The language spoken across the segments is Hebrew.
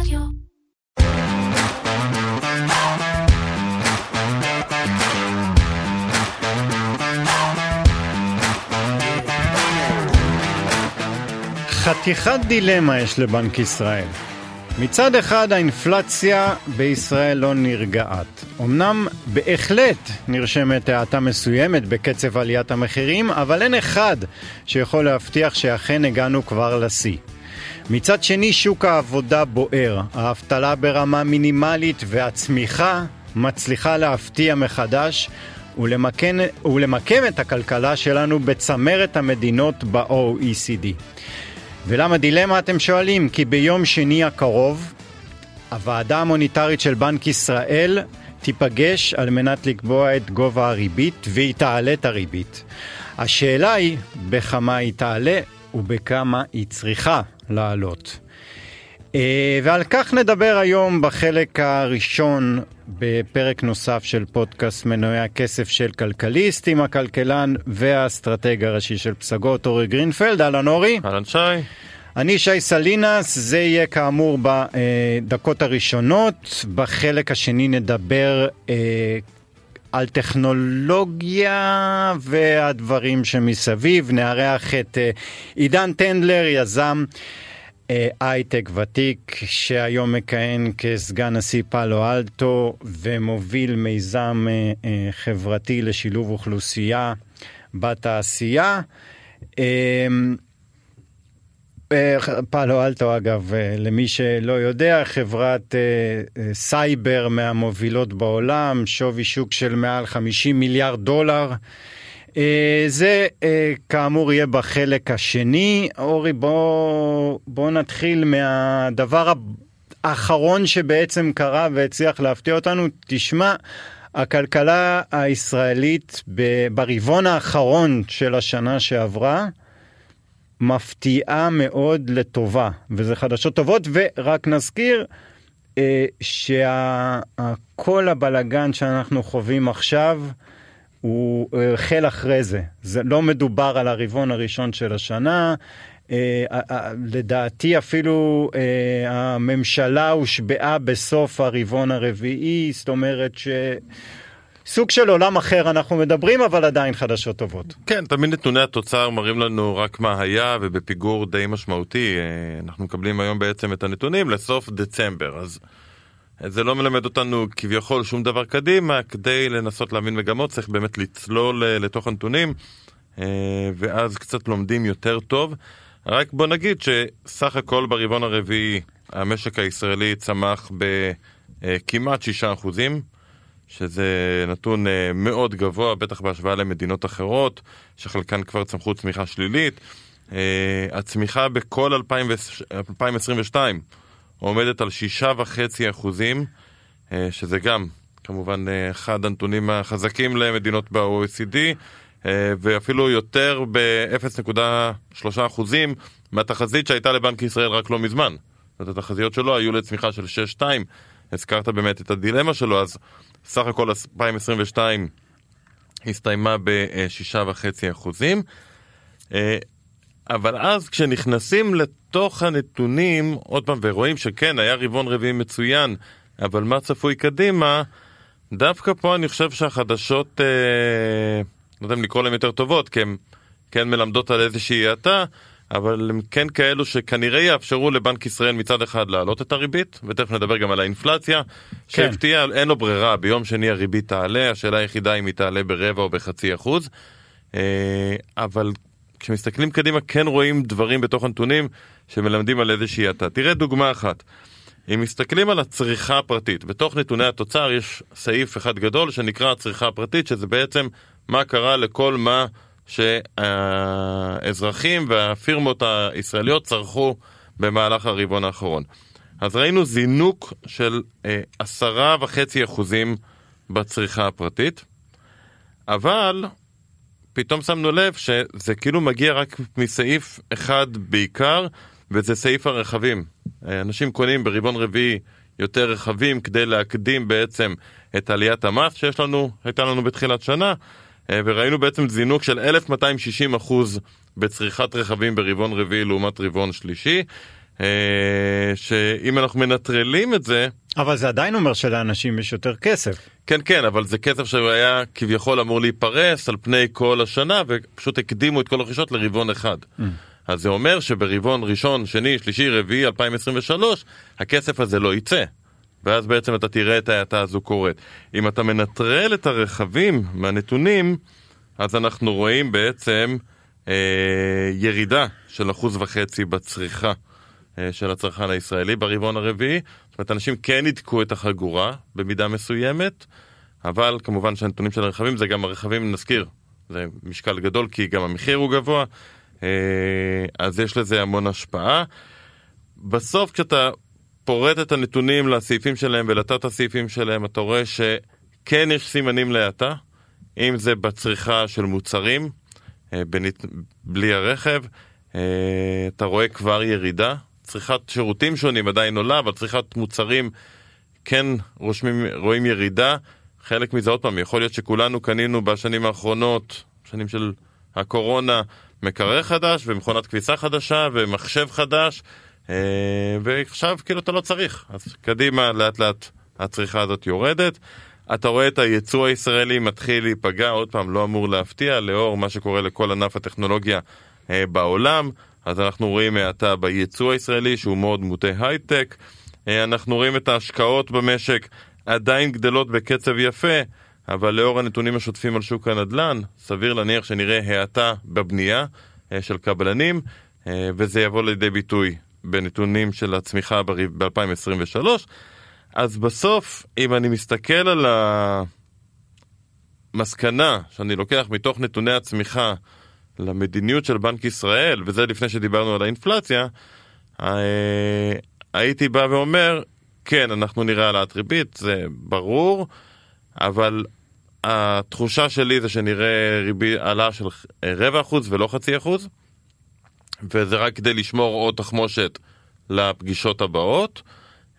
רדיו. חתיכת דילמה יש לבנק ישראל. מצד אחד האינפלציה בישראל לא נרגעת. אמנם בהחלט נרשמת האטה מסוימת בקצב עליית המחירים, אבל אין אחד שיכול להבטיח שאכן הגענו כבר לשיא. מצד שני שוק העבודה בוער, האבטלה ברמה מינימלית והצמיחה מצליחה להפתיע מחדש ולמקן, ולמקם את הכלכלה שלנו בצמרת המדינות ב-OECD. ולמה דילמה אתם שואלים? כי ביום שני הקרוב הוועדה המוניטרית של בנק ישראל תיפגש על מנת לקבוע את גובה הריבית והיא תעלה את הריבית. השאלה היא בכמה היא תעלה ובכמה היא צריכה לעלות. אה, ועל כך נדבר היום בחלק הראשון בפרק נוסף של פודקאסט מנועי הכסף של כלכליסט עם הכלכלן והאסטרטג הראשי של פסגות אורי גרינפלד. אהלן אורי. אהלן שי. אני שי סלינס, זה יהיה כאמור בדקות הראשונות. בחלק השני נדבר אה, על טכנולוגיה והדברים שמסביב. נארח את אה, עידן טנדלר, יזם. אה, הייטק ותיק שהיום מכהן כסגן נשיא פאלו אלטו ומוביל מיזם אה, חברתי לשילוב אוכלוסייה בתעשייה. פאלו אלטו אגב למי שלא יודע חברת סייבר מהמובילות בעולם שווי שוק של מעל 50 מיליארד דולר. אה, זה אה, כאמור יהיה בחלק השני. אורי, בוא, בוא נתחיל מהדבר האחרון שבעצם קרה והצליח להפתיע אותנו. תשמע, הכלכלה הישראלית ברבעון האחרון של השנה שעברה, מפתיעה מאוד לטובה, וזה חדשות טובות, ורק נזכיר אה, שכל הבלגן שאנחנו חווים עכשיו, הוא החל אחרי זה. זה לא מדובר על הרבעון הראשון של השנה. אה, לדעתי אפילו אה, הממשלה הושבעה בסוף הרבעון הרביעי, זאת אומרת ש... סוג של עולם אחר אנחנו מדברים, אבל עדיין חדשות טובות. כן, תמיד נתוני התוצר מראים לנו רק מה היה, ובפיגור די משמעותי. אה, אנחנו מקבלים היום בעצם את הנתונים לסוף דצמבר, אז זה לא מלמד אותנו כביכול שום דבר קדימה, כדי לנסות להבין מגמות צריך באמת לצלול אה, לתוך הנתונים, אה, ואז קצת לומדים יותר טוב. רק בוא נגיד שסך הכל ברבעון הרביעי המשק הישראלי צמח בכמעט 6%, שזה נתון אה, מאוד גבוה, בטח בהשוואה למדינות אחרות, שחלקן כבר צמחו צמיחה שלילית. הצמיחה בכל 2022 עומדת על שישה וחצי אחוזים, אה, שזה גם כמובן אה, אחד הנתונים החזקים למדינות ב-OECD, אה, ואפילו יותר ב-0.3 אחוזים מהתחזית שהייתה לבנק ישראל רק לא מזמן. זאת התחזיות שלו היו לצמיחה של 6-2, הזכרת באמת את הדילמה שלו, אז סך הכל 2022 הסתיימה ב-6.5 אחוזים. אבל אז כשנכנסים לתוך הנתונים, עוד פעם, ורואים שכן, היה רבעון רביעי מצוין, אבל מה צפוי קדימה, דווקא פה אני חושב שהחדשות, אה, לא יודע אם לקרוא להן יותר טובות, כי הן כן מלמדות על איזושהי האטה, אבל הן כן כאלו שכנראה יאפשרו לבנק ישראל מצד אחד להעלות את הריבית, ותכף נדבר גם על האינפלציה, כן. שהפתיע, אין לו ברירה, ביום שני הריבית תעלה, השאלה היחידה אם היא תעלה ברבע או בחצי אחוז. אה, אבל כשמסתכלים קדימה כן רואים דברים בתוך הנתונים שמלמדים על איזושהי האטה. תראה דוגמה אחת. אם מסתכלים על הצריכה הפרטית, בתוך נתוני התוצר יש סעיף אחד גדול שנקרא הצריכה הפרטית, שזה בעצם מה קרה לכל מה שהאזרחים והפירמות הישראליות צרכו במהלך הרבעון האחרון. אז ראינו זינוק של אה, עשרה וחצי אחוזים בצריכה הפרטית, אבל פתאום שמנו לב שזה כאילו מגיע רק מסעיף אחד בעיקר, וזה סעיף הרכבים. אנשים קונים ברבעון רביעי יותר רכבים כדי להקדים בעצם את עליית המס שיש לנו, הייתה לנו בתחילת שנה, וראינו בעצם זינוק של 1260 אחוז בצריכת רכבים ברבעון רביעי לעומת רבעון שלישי. אה, שאם אנחנו מנטרלים את זה, אבל זה עדיין אומר שלאנשים יש יותר כסף. כן כן אבל זה כסף שהיה כביכול אמור להיפרס על פני כל השנה ופשוט הקדימו את כל הרכישות לרבעון אחד. Mm. אז זה אומר שברבעון ראשון, שני, שלישי, רביעי 2023 הכסף הזה לא יצא. ואז בעצם אתה תראה את ההאטה הזו קורית. אם אתה מנטרל את הרכבים מהנתונים, אז אנחנו רואים בעצם אה, ירידה של אחוז וחצי בצריכה אה, של הצרכן הישראלי ברבעון הרביעי. זאת אומרת, אנשים כן ידקו את החגורה במידה מסוימת, אבל כמובן שהנתונים של הרכבים זה גם הרכבים, נזכיר, זה משקל גדול כי גם המחיר הוא גבוה, אה, אז יש לזה המון השפעה. בסוף כשאתה פורט את הנתונים לסעיפים שלהם ולתת הסעיפים שלהם, אתה רואה שכן יש סימנים להאטה, אם זה בצריכה של מוצרים, אה, בלי הרכב, אתה רואה כבר ירידה, צריכת שירותים שונים עדיין עולה, אבל צריכת מוצרים כן רושמים, רואים ירידה. חלק מזה עוד פעם, יכול להיות שכולנו קנינו בשנים האחרונות, שנים של הקורונה, מקרר חדש ומכונת כביסה חדשה ומחשב חדש, אה, ועכשיו כאילו אתה לא צריך. אז קדימה, לאט לאט הצריכה הזאת יורדת. אתה רואה את הייצוא הישראלי מתחיל להיפגע, עוד פעם, לא אמור להפתיע, לאור מה שקורה לכל ענף הטכנולוגיה אה, בעולם. אז אנחנו רואים האטה בייצוא הישראלי שהוא מאוד מוטה הייטק. אה, אנחנו רואים את ההשקעות במשק עדיין גדלות בקצב יפה, אבל לאור הנתונים השוטפים על שוק הנדל"ן, סביר להניח שנראה האטה בבנייה אה, של קבלנים, אה, וזה יבוא לידי ביטוי בנתונים של הצמיחה ב-2023. אז בסוף, אם אני מסתכל על המסקנה שאני לוקח מתוך נתוני הצמיחה למדיניות של בנק ישראל, וזה לפני שדיברנו על האינפלציה, אה, הייתי בא ואומר, כן, אנחנו נראה העלאת ריבית, זה ברור, אבל התחושה שלי זה שנראה העלאה של רבע אחוז ולא חצי אחוז, וזה רק כדי לשמור עוד תחמושת לפגישות הבאות.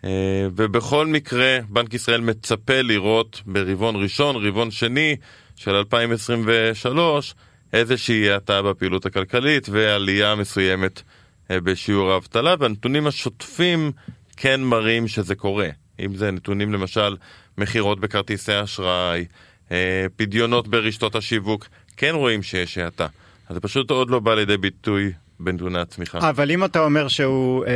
אה, ובכל מקרה, בנק ישראל מצפה לראות ברבעון ראשון, רבעון שני של 2023, איזושהי האטה בפעילות הכלכלית ועלייה מסוימת אה, בשיעור האבטלה, והנתונים השוטפים כן מראים שזה קורה. אם זה נתונים למשל מכירות בכרטיסי אשראי, אה, פדיונות ברשתות השיווק, כן רואים שיש האטה. אז זה פשוט עוד לא בא לידי ביטוי בנתוני הצמיחה. אבל אם אתה אומר שהוא אה,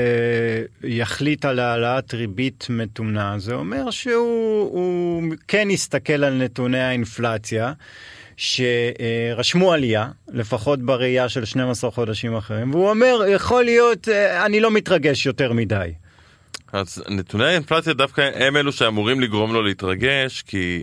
יחליט על העלאת ריבית מתונה, זה אומר שהוא כן יסתכל על נתוני האינפלציה. שרשמו עלייה, לפחות בראייה של 12 חודשים אחרים, והוא אומר, יכול להיות, אה, אני לא מתרגש יותר מדי. אז נתוני האינפלציה דווקא הם אלו שאמורים לגרום לו להתרגש, כי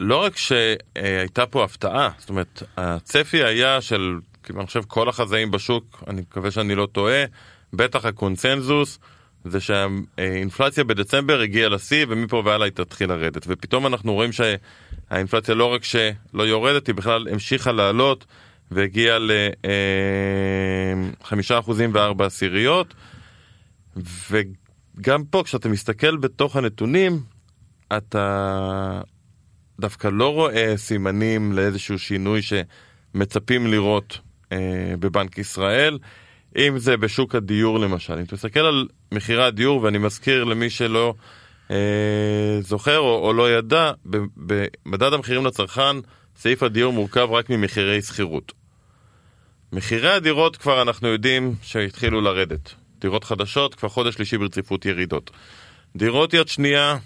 לא רק שהייתה פה הפתעה, זאת אומרת, הצפי היה של, אני חושב, כל החזאים בשוק, אני מקווה שאני לא טועה, בטח הקונצנזוס, זה שהאינפלציה בדצמבר הגיעה לשיא ומפה והלאה היא תתחיל לרדת. ופתאום אנחנו רואים שהאינפלציה לא רק שלא יורדת, היא בכלל המשיכה לעלות והגיעה ל-5% וארבע עשיריות. וגם פה כשאתה מסתכל בתוך הנתונים, אתה דווקא לא רואה סימנים לאיזשהו שינוי שמצפים לראות בבנק ישראל. אם זה בשוק הדיור למשל, אם אתה מסתכל על מחירי הדיור, ואני מזכיר למי שלא אה, זוכר או, או לא ידע, במדד המחירים לצרכן, סעיף הדיור מורכב רק ממחירי שכירות. מחירי הדירות כבר אנחנו יודעים שהתחילו לרדת. דירות חדשות, כבר חודש שלישי ברציפות ירידות. דירות יד שנייה,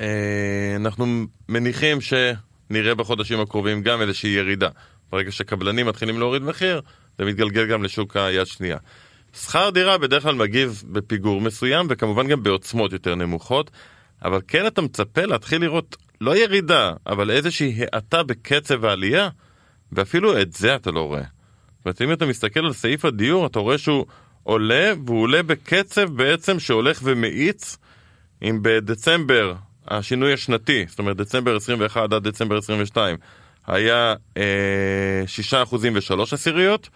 אה, אנחנו מניחים שנראה בחודשים הקרובים גם איזושהי ירידה. ברגע שקבלנים מתחילים להוריד מחיר, זה מתגלגל גם לשוק היד שנייה. שכר דירה בדרך כלל מגיב בפיגור מסוים וכמובן גם בעוצמות יותר נמוכות, אבל כן אתה מצפה להתחיל לראות לא ירידה, אבל איזושהי האטה בקצב העלייה, ואפילו את זה אתה לא רואה. זאת אומרת, אם אתה מסתכל על סעיף הדיור, אתה רואה שהוא עולה, והוא עולה בקצב בעצם שהולך ומאיץ. אם בדצמבר השינוי השנתי, זאת אומרת דצמבר 21 עד דצמבר 22, היה אה, 6% ו-3 עשיריות,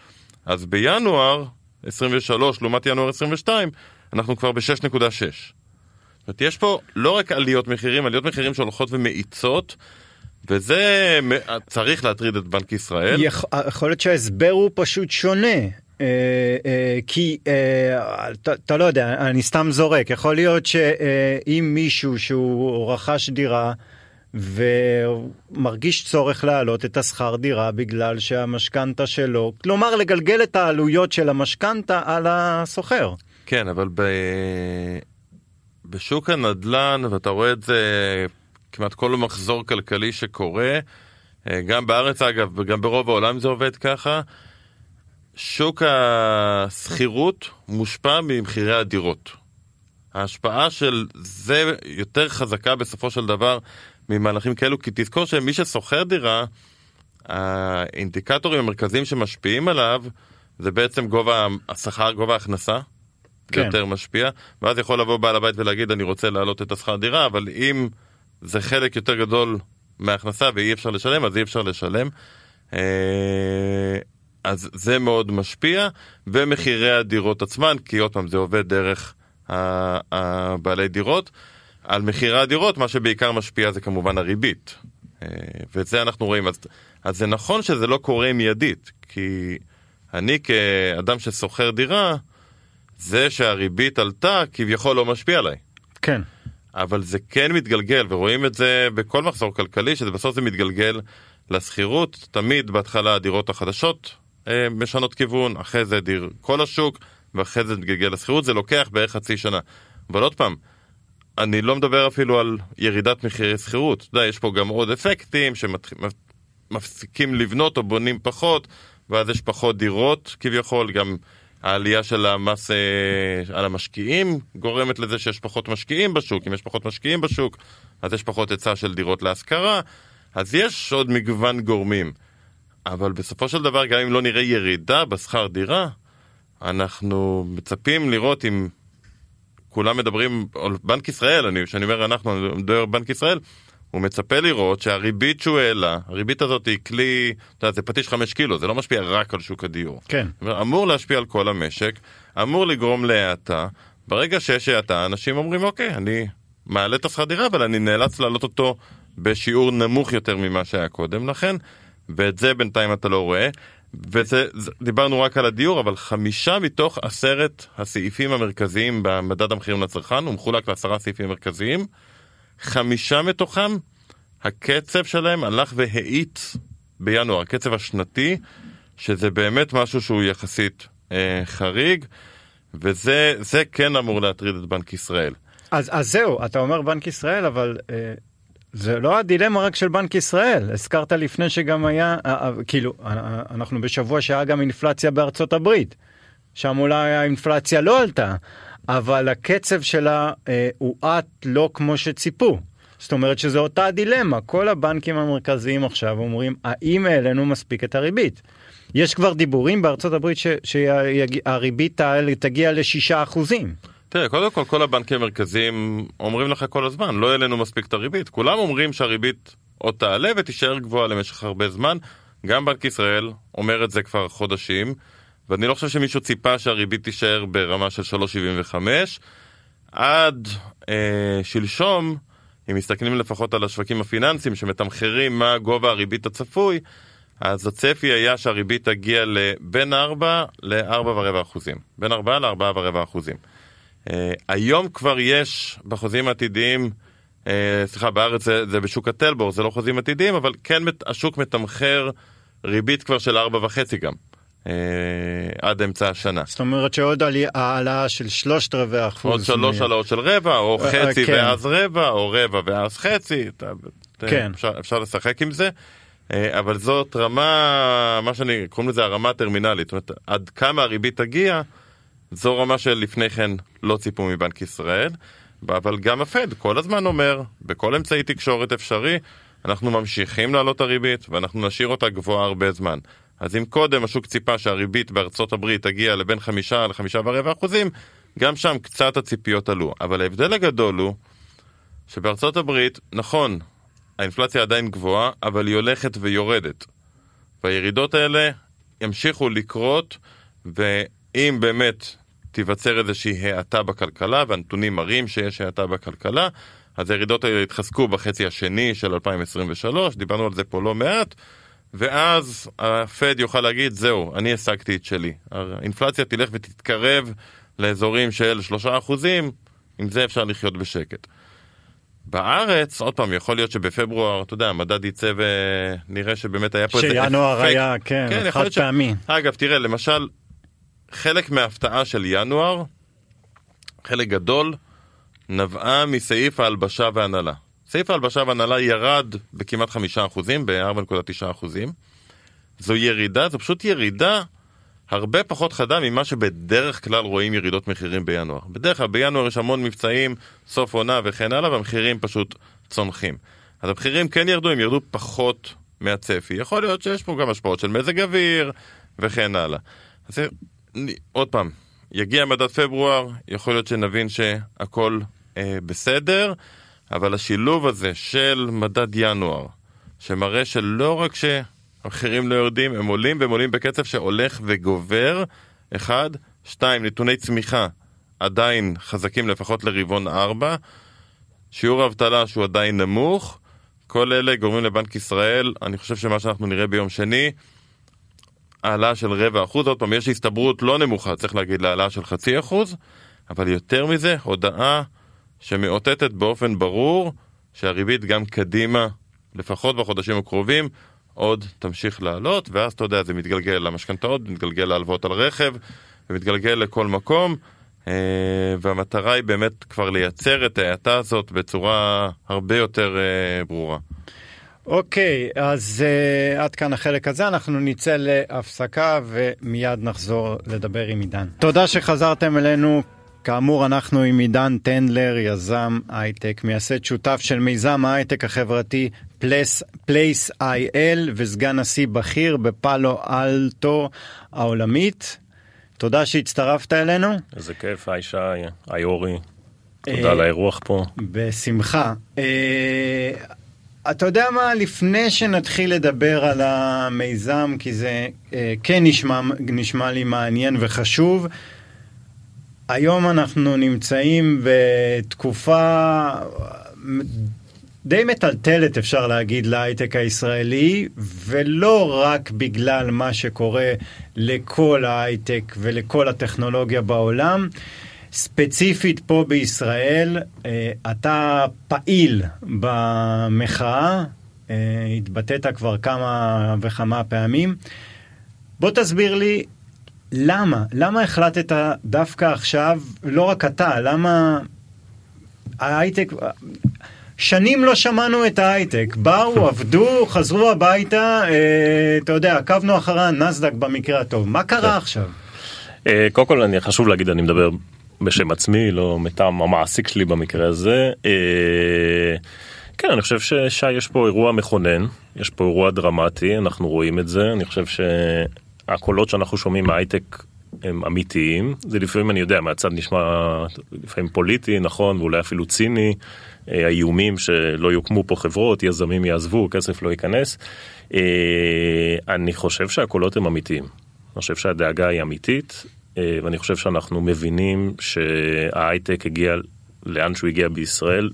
אז בינואר 23 לעומת ינואר 22, אנחנו כבר ב-6.6. זאת אומרת, יש פה לא רק עליות מחירים, עליות מחירים שהולכות ומאיצות, וזה צריך להטריד את בנק ישראל. יכול להיות שההסבר הוא פשוט שונה. אה, כי אתה לא יודע, אני סתם זורק, יכול להיות שאם מישהו שהוא רכש דירה ומרגיש צורך להעלות את השכר דירה בגלל שהמשכנתה שלו, כלומר לגלגל את העלויות של המשכנתה על הסוחר. כן, אבל ב... בשוק הנדל"ן, ואתה רואה את זה כמעט כל מחזור כלכלי שקורה, אה, גם בארץ אגב, וגם ברוב העולם זה עובד ככה, שוק השכירות מושפע ממחירי הדירות. ההשפעה של זה יותר חזקה בסופו של דבר ממהלכים כאלו, כי תזכור שמי ששוכר דירה, האינדיקטורים המרכזיים שמשפיעים עליו זה בעצם גובה השכר, גובה ההכנסה, כן. יותר משפיע, ואז יכול לבוא בעל הבית ולהגיד אני רוצה להעלות את השכר דירה, אבל אם זה חלק יותר גדול מההכנסה ואי אפשר לשלם, אז אי אפשר לשלם. אה, אז זה מאוד משפיע, ומחירי הדירות עצמן, כי עוד פעם זה עובד דרך הבעלי דירות. על מחירי הדירות, מה שבעיקר משפיע זה כמובן הריבית. אה, ואת זה אנחנו רואים. אז, אז זה נכון שזה לא קורה מיידית, כי אני כאדם ששוכר דירה, זה שהריבית עלתה כביכול לא משפיע עליי. כן. אבל זה כן מתגלגל, ורואים את זה בכל מחזור כלכלי, שזה בסוף זה מתגלגל לשכירות. תמיד בהתחלה הדירות החדשות אה, משנות כיוון, אחרי זה דיר כל השוק, ואחרי זה מתגלגל לשכירות, זה לוקח בערך חצי שנה. אבל עוד פעם, אני לא מדבר אפילו על ירידת מחירי שכירות. אתה יודע, יש פה גם עוד אפקטים שמפסיקים לבנות או בונים פחות, ואז יש פחות דירות כביכול, גם העלייה של המס אה, על המשקיעים גורמת לזה שיש פחות משקיעים בשוק, אם יש פחות משקיעים בשוק, אז יש פחות היצע של דירות להשכרה, אז יש עוד מגוון גורמים. אבל בסופו של דבר, גם אם לא נראה ירידה בשכר דירה, אנחנו מצפים לראות אם כולם מדברים על בנק ישראל, אני, כשאני אומר אנחנו, אני מדבר על בנק ישראל, הוא מצפה לראות שהריבית שהוא העלה, הריבית הזאת היא כלי, אתה יודע, זה פטיש חמש קילו, זה לא משפיע רק על שוק הדיור. כן. אמור להשפיע על כל המשק, אמור לגרום להאטה. ברגע שיש האטה, אנשים אומרים, אוקיי, אני מעלה את השכר דירה, אבל אני נאלץ להעלות אותו בשיעור נמוך יותר ממה שהיה קודם לכן, ואת זה בינתיים אתה לא רואה. וזה, דיברנו רק על הדיור, אבל חמישה מתוך עשרת הסעיפים המרכזיים במדד המחירים לצרכן, הוא מחולק לעשרה סעיפים מרכזיים. חמישה מתוכם, הקצב שלהם הלך והאיץ בינואר, הקצב השנתי, שזה באמת משהו שהוא יחסית אה, חריג, וזה כן אמור להטריד את בנק ישראל. אז, אז זהו, אתה אומר בנק ישראל, אבל אה, זה לא הדילמה רק של בנק ישראל. הזכרת לפני שגם היה, אה, אה, כאילו, אה, אנחנו בשבוע שהיה גם אינפלציה בארצות הברית. שם אולי האינפלציה לא עלתה, אבל הקצב שלה אה, הואט לא כמו שציפו. זאת אומרת שזו אותה דילמה, כל הבנקים המרכזיים עכשיו אומרים האם העלינו מספיק את הריבית. יש כבר דיבורים בארצות הברית שהריבית תגיע לשישה אחוזים. תראה, קודם כל כל הבנקים המרכזיים אומרים לך כל הזמן, לא העלינו מספיק את הריבית. כולם אומרים שהריבית עוד תעלה ותישאר גבוהה למשך הרבה זמן. גם בנק ישראל אומר את זה כבר חודשים. ואני לא חושב שמישהו ציפה שהריבית תישאר ברמה של 3.75. עד אה, שלשום, אם מסתכלים לפחות על השווקים הפיננסיים שמתמחרים מה גובה הריבית הצפוי, אז הצפי היה שהריבית תגיע לבין 4 ל-4.4 אחוזים. בין 4 ל-4.4 אחוזים. אה, היום כבר יש בחוזים העתידיים, אה, סליחה, בארץ זה, זה בשוק הטלבור, זה לא חוזים עתידיים, אבל כן השוק מתמחר ריבית כבר של 4.5 גם. אה, עד אמצע השנה. זאת אומרת שעוד העלאה של שלושת רבעי אחוז. עוד שלוש העלאות של רבע, או חצי כן. ואז רבע, או רבע ואז חצי. כן. אפשר, לשחק עם זה. אבל זאת רמה, מה שאני, קוראים לזה הרמה הטרמינלית. זאת אומרת, עד כמה הריבית תגיע, זו רמה שלפני כן לא ציפו מבנק ישראל. אבל גם הפד כל הזמן אומר, בכל אמצעי תקשורת אפשרי, אנחנו ממשיכים להעלות את הריבית ואנחנו נשאיר אותה גבוהה הרבה זמן. אז אם קודם השוק ציפה שהריבית בארצות הברית תגיע לבין חמישה לחמישה ורבע אחוזים, גם שם קצת הציפיות עלו. אבל ההבדל הגדול הוא שבארצות הברית, נכון, האינפלציה עדיין גבוהה, אבל היא הולכת ויורדת. והירידות האלה ימשיכו לקרות, ואם באמת תיווצר איזושהי האטה בכלכלה, והנתונים מראים שיש האטה בכלכלה, אז הירידות האלה יתחזקו בחצי השני של 2023, דיברנו על זה פה לא מעט, ואז הפד יוכל להגיד, זהו, אני השגתי את שלי. האינפלציה תלך ותתקרב לאזורים של שלושה אחוזים, עם זה אפשר לחיות בשקט. בארץ, עוד פעם, יכול להיות שבפברואר, אתה יודע, המדד יצא ונראה שבאמת היה פה איזה אפקט. שינואר היה, כן, כן חד פעמי. ש... אגב, תראה, למשל, חלק מההפתעה של ינואר, חלק גדול, נבעה מסעיף ההלבשה והנהלה. סעיף ההלבשה והנהלה ירד בכמעט חמישה אחוזים, ב-4.9 אחוזים. זו ירידה, זו פשוט ירידה הרבה פחות חדה ממה שבדרך כלל רואים ירידות מחירים בינואר. בדרך כלל בינואר יש המון מבצעים, סוף עונה וכן הלאה, והמחירים פשוט צונחים. אז המחירים כן ירדו, הם ירדו פחות מהצפי. יכול להיות שיש פה גם השפעות של מזג אוויר וכן הלאה. אז עוד פעם, יגיע מדד פברואר, יכול להיות שנבין שהכל אה, בסדר, אבל השילוב הזה של מדד ינואר, שמראה שלא רק שהמחירים לא יורדים, הם עולים והם עולים בקצב שהולך וגובר, אחד, שתיים, נתוני צמיחה עדיין חזקים לפחות לרבעון ארבע, שיעור האבטלה שהוא עדיין נמוך, כל אלה גורמים לבנק ישראל, אני חושב שמה שאנחנו נראה ביום שני, העלאה של רבע אחוז, עוד פעם, יש הסתברות לא נמוכה, צריך להגיד, להעלאה של חצי אחוז, אבל יותר מזה, הודעה שמאותתת באופן ברור שהריבית גם קדימה, לפחות בחודשים הקרובים, עוד תמשיך לעלות, ואז אתה יודע, זה מתגלגל למשכנתאות, מתגלגל להלוואות על רכב, ומתגלגל לכל מקום, אה, והמטרה היא באמת כבר לייצר את ההאטה הזאת בצורה הרבה יותר אה, ברורה. אוקיי, okay, אז uh, עד כאן החלק הזה, אנחנו נצא להפסקה ומיד נחזור לדבר עם עידן. תודה שחזרתם אלינו. כאמור, אנחנו עם עידן טנדלר, יזם הייטק, מייסד שותף של מיזם ההייטק החברתי Place-IL וסגן נשיא בכיר בפאלו אלטו העולמית. תודה שהצטרפת אלינו. איזה כיף, היי שי, היי אורי. תודה על האירוח פה. בשמחה. אה, אתה יודע מה, לפני שנתחיל לדבר על המיזם, כי זה אה, כן נשמע, נשמע לי מעניין וחשוב, היום אנחנו נמצאים בתקופה די מטלטלת, אפשר להגיד, להייטק הישראלי, ולא רק בגלל מה שקורה לכל ההייטק ולכל הטכנולוגיה בעולם. ספציפית פה בישראל, אה, אתה פעיל במחאה, אה, התבטאת כבר כמה וכמה פעמים. בוא תסביר לי למה? למה החלטת דווקא עכשיו, לא רק אתה, למה ההייטק... שנים לא שמענו את ההייטק, באו, עבדו, חזרו הביתה, אה, אתה יודע, עקבנו אחרי הנסדק במקרה הטוב, מה קרה כן. עכשיו? אה, קודם כל, אני חשוב להגיד, אני מדבר בשם עצמי, לא מטעם המעסיק שלי במקרה הזה. אה, כן, אני חושב ששי, יש פה אירוע מכונן, יש פה אירוע דרמטי, אנחנו רואים את זה, אני חושב שהקולות שאנחנו שומעים מהייטק הם אמיתיים, זה לפעמים אני יודע, מהצד נשמע לפעמים פוליטי, נכון, ואולי אפילו ציני, אה, האיומים שלא יוקמו פה חברות, יזמים יעזבו, כסף לא ייכנס. אני חושב שהקולות הם אמיתיים. אני חושב שהדאגה היא אמיתית, אה, ואני חושב שאנחנו מבינים שההייטק הגיע לאן שהוא הגיע בישראל,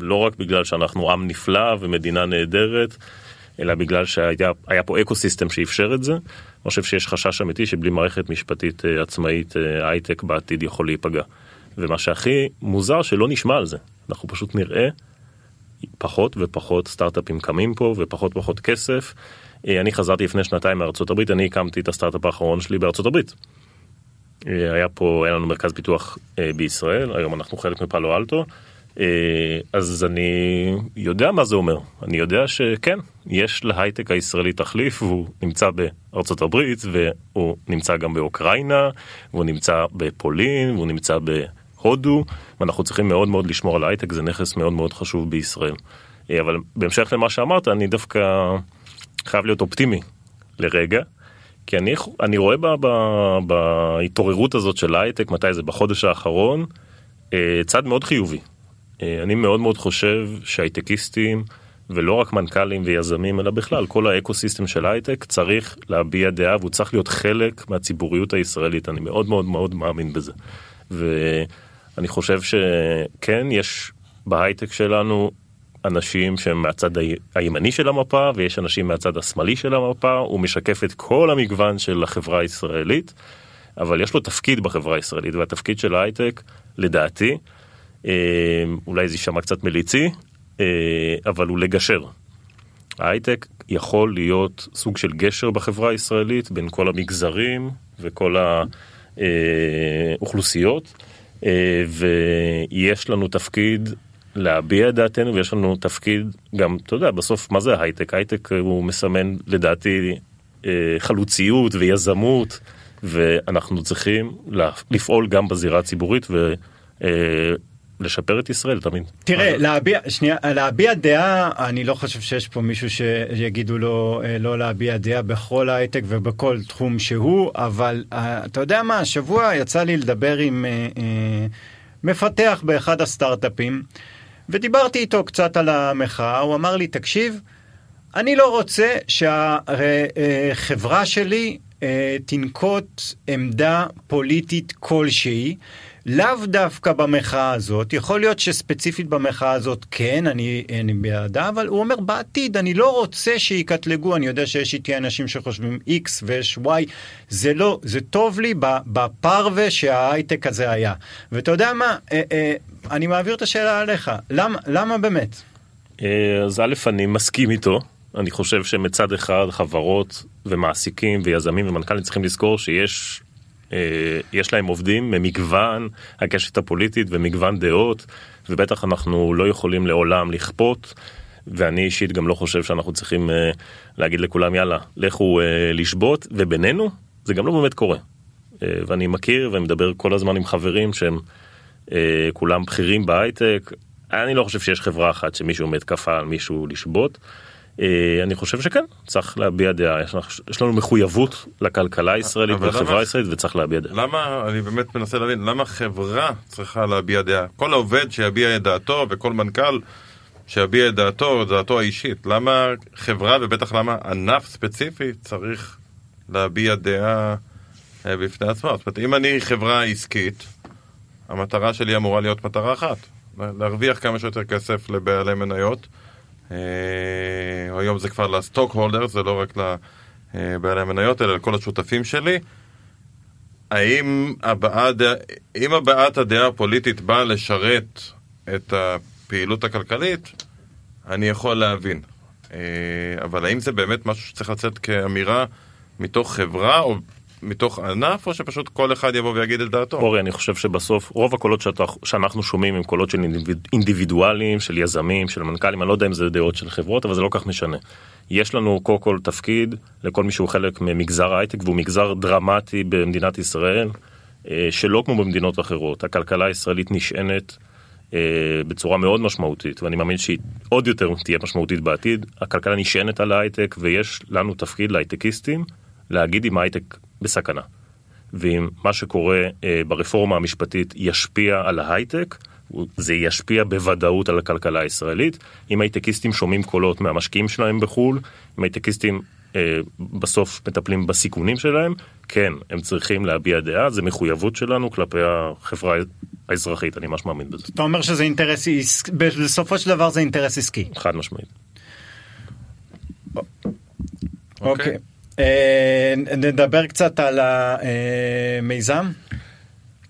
לא רק בגלל שאנחנו עם נפלא ומדינה נהדרת, אלא בגלל שהיה פה אקו סיסטם שאפשר את זה. אני חושב שיש חשש אמיתי שבלי מערכת משפטית אה, עצמאית אה, הייטק בעתיד יכול להיפגע. ומה שהכי מוזר שלא נשמע על זה, אנחנו פשוט נראה פחות ופחות סטארט-אפים קמים פה ופחות ופחות כסף. אני חזרתי לפני שנתיים מארצות הברית, אני הקמתי את הסטארט-אפ האחרון שלי בארצות הברית. אה, היה פה, היה לנו מרכז פיתוח אה, בישראל, היום אנחנו חלק מפאלו אלטו. אה, אז אני יודע מה זה אומר, אני יודע שכן, יש להייטק הישראלי תחליף והוא נמצא בארצות הברית והוא נמצא גם באוקראינה והוא נמצא בפולין והוא נמצא בהודו ואנחנו צריכים מאוד מאוד לשמור על ההייטק, זה נכס מאוד מאוד חשוב בישראל. אבל בהמשך למה שאמרת, אני דווקא חייב להיות אופטימי לרגע. כי אני, אני רואה ב, ב, בהתעוררות הזאת של הייטק, מתי זה בחודש האחרון, אה, צד מאוד חיובי. אה, אני מאוד מאוד חושב שהייטקיסטים, ולא רק מנכ"לים ויזמים, אלא בכלל, כל ה ecosystem של הייטק צריך להביע דעה והוא צריך להיות חלק מהציבוריות הישראלית. אני מאוד מאוד מאוד מאמין בזה. ואני חושב שכן, יש בהייטק שלנו אנשים שהם מהצד הימני של המפה ויש אנשים מהצד השמאלי של המפה, הוא משקף את כל המגוון של החברה הישראלית, אבל יש לו תפקיד בחברה הישראלית והתפקיד של ההייטק, לדעתי, אה, אולי זה יישמע קצת מליצי, אה, אבל הוא לגשר. ההייטק יכול להיות סוג של גשר בחברה הישראלית בין כל המגזרים וכל האוכלוסיות, ויש לנו תפקיד להביע את דעתנו ויש לנו תפקיד גם, אתה יודע, בסוף מה זה הייטק? הייטק הוא מסמן לדעתי אה, חלוציות ויזמות ואנחנו צריכים לפעול גם בזירה הציבורית ו... אה, את ישראל תמיד. תראה, להביע, שנייה, להביע דעה, אני לא חושב שיש פה מישהו שיגידו לו אה, לא להביע דעה בכל הייטק ובכל תחום שהוא, אבל אתה יודע מה, השבוע יצא לי לדבר עם מפתח באחד הסטארט-אפים. ודיברתי איתו קצת על המחאה, הוא אמר לי, תקשיב, אני לא רוצה שהחברה שלי אה, תנקוט עמדה פוליטית כלשהי. לאו דווקא במחאה הזאת, יכול להיות שספציפית במחאה הזאת כן, אני, אני בעדה, אבל הוא אומר בעתיד, אני לא רוצה שיקטלגו, אני יודע שיש איתי אנשים שחושבים X ויש Y, זה לא, זה טוב לי בפרווה שההייטק הזה היה. ואתה יודע מה, אה, אה, אני מעביר את השאלה עליך, למה, למה באמת? אה, אז א', אני מסכים איתו. אני חושב שמצד אחד חברות ומעסיקים ויזמים ומנכ"לים צריכים לזכור שיש יש להם עובדים ממגוון הקשת הפוליטית ומגוון דעות, ובטח אנחנו לא יכולים לעולם לכפות. ואני אישית גם לא חושב שאנחנו צריכים uh, להגיד לכולם יאללה לכו uh, לשבות ובינינו זה גם לא באמת קורה. Uh, ואני מכיר ומדבר כל הזמן עם חברים שהם uh, כולם בכירים בהייטק אני לא חושב שיש חברה אחת שמישהו עומד כפה על מישהו לשבות. אה, אני חושב שכן, צריך להביע דעה, יש לנו מחויבות לכלכלה הישראלית ולחברה הישראלית וצריך להביע דעה. למה, אני באמת מנסה להבין, למה חברה צריכה להביע דעה? כל עובד שיביע את דעתו וכל מנכ"ל שיביע את דעתו, דעתו האישית. למה חברה ובטח למה ענף ספציפי צריך להביע דעה אה, בפני עצמו? זאת אומרת, אם אני חברה עסקית, המטרה שלי אמורה להיות מטרה אחת, להרוויח כמה שיותר כסף לבעלי מניות. אה, היום זה כבר לסטוק הולדר, זה לא רק לבעלי המניות, אלא לכל השותפים שלי. האם הבעת, אם הבעת הדעה הפוליטית באה לשרת את הפעילות הכלכלית, אני יכול להבין. אה, אבל האם זה באמת משהו שצריך לצאת כאמירה מתוך חברה, או מתוך ענף, או שפשוט כל אחד יבוא ויגיד את דעתו? אורי, אני חושב שבסוף רוב הקולות שאתה, שאנחנו שומעים הם קולות של אינדיבידואלים, של יזמים, של מנכ"לים, אני לא יודע אם זה דעות של חברות, אבל זה לא כך משנה. יש לנו קודם כל תפקיד לכל מי שהוא חלק ממגזר ההייטק, והוא מגזר דרמטי במדינת ישראל, אה, שלא כמו במדינות אחרות. הכלכלה הישראלית נשענת אה, בצורה מאוד משמעותית, ואני מאמין שהיא עוד יותר תהיה משמעותית בעתיד. הכלכלה נשענת על ההייטק, ויש לנו תפקיד להייטקיסטים להגיד אם ההייטק בסכנה. ואם מה שקורה אה, ברפורמה המשפטית ישפיע על ההייטק, זה ישפיע בוודאות על הכלכלה הישראלית. אם הייטקיסטים שומעים קולות מהמשקיעים שלהם בחו"ל, אם הייטקיסטים אה, בסוף מטפלים בסיכונים שלהם, כן, הם צריכים להביע דעה, זה מחויבות שלנו כלפי החברה האזרחית, אני ממש מאמין בזה. אתה אומר שזה אינטרס עסקי, בסופו של דבר זה אינטרס עסקי. חד משמעית. אוקיי. Okay. אה, נדבר קצת על המיזם.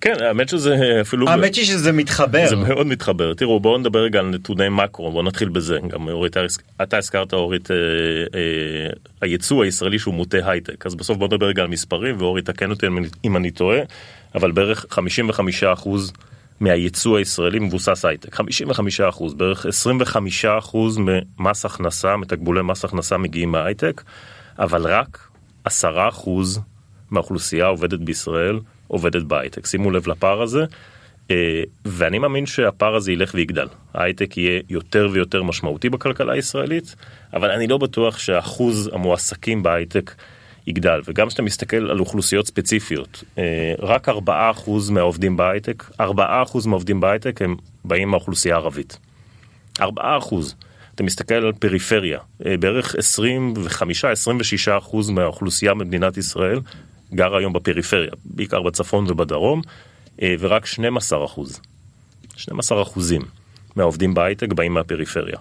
כן, האמת שזה אפילו... האמת היא שזה מתחבר. זה מאוד מתחבר. תראו, בואו נדבר רגע על נתוני מקרו, בואו נתחיל בזה. גם אורית, אתה הזכרת אורית, אה, אה, היצוא הישראלי שהוא מוטה הייטק. אז בסוף בואו נדבר רגע על מספרים, ואורית תקן אותי אם אני טועה, אבל בערך 55% מהייצוא הישראלי מבוסס הייטק. 55%, בערך 25% ממס הכנסה, מתקבולי מס הכנסה מגיעים מההייטק. אבל רק עשרה אחוז מהאוכלוסייה עובדת בישראל עובדת בהייטק. שימו לב לפער הזה, אה, ואני מאמין שהפער הזה ילך ויגדל. ההייטק יהיה יותר ויותר משמעותי בכלכלה הישראלית, אבל אני לא בטוח שאחוז המועסקים בהייטק יגדל. וגם כשאתה מסתכל על אוכלוסיות ספציפיות, אה, רק 4% מהעובדים בהייטק, 4% מהעובדים בהייטק הם באים מהאוכלוסייה הערבית. 4%. אתה מסתכל על פריפריה, אה, בערך 25-26% מהאוכלוסייה במדינת ישראל גר היום בפריפריה, בעיקר בצפון ובדרום, אה, ורק 12%, 12 אחוזים מהעובדים בהייטק באים מהפריפריה.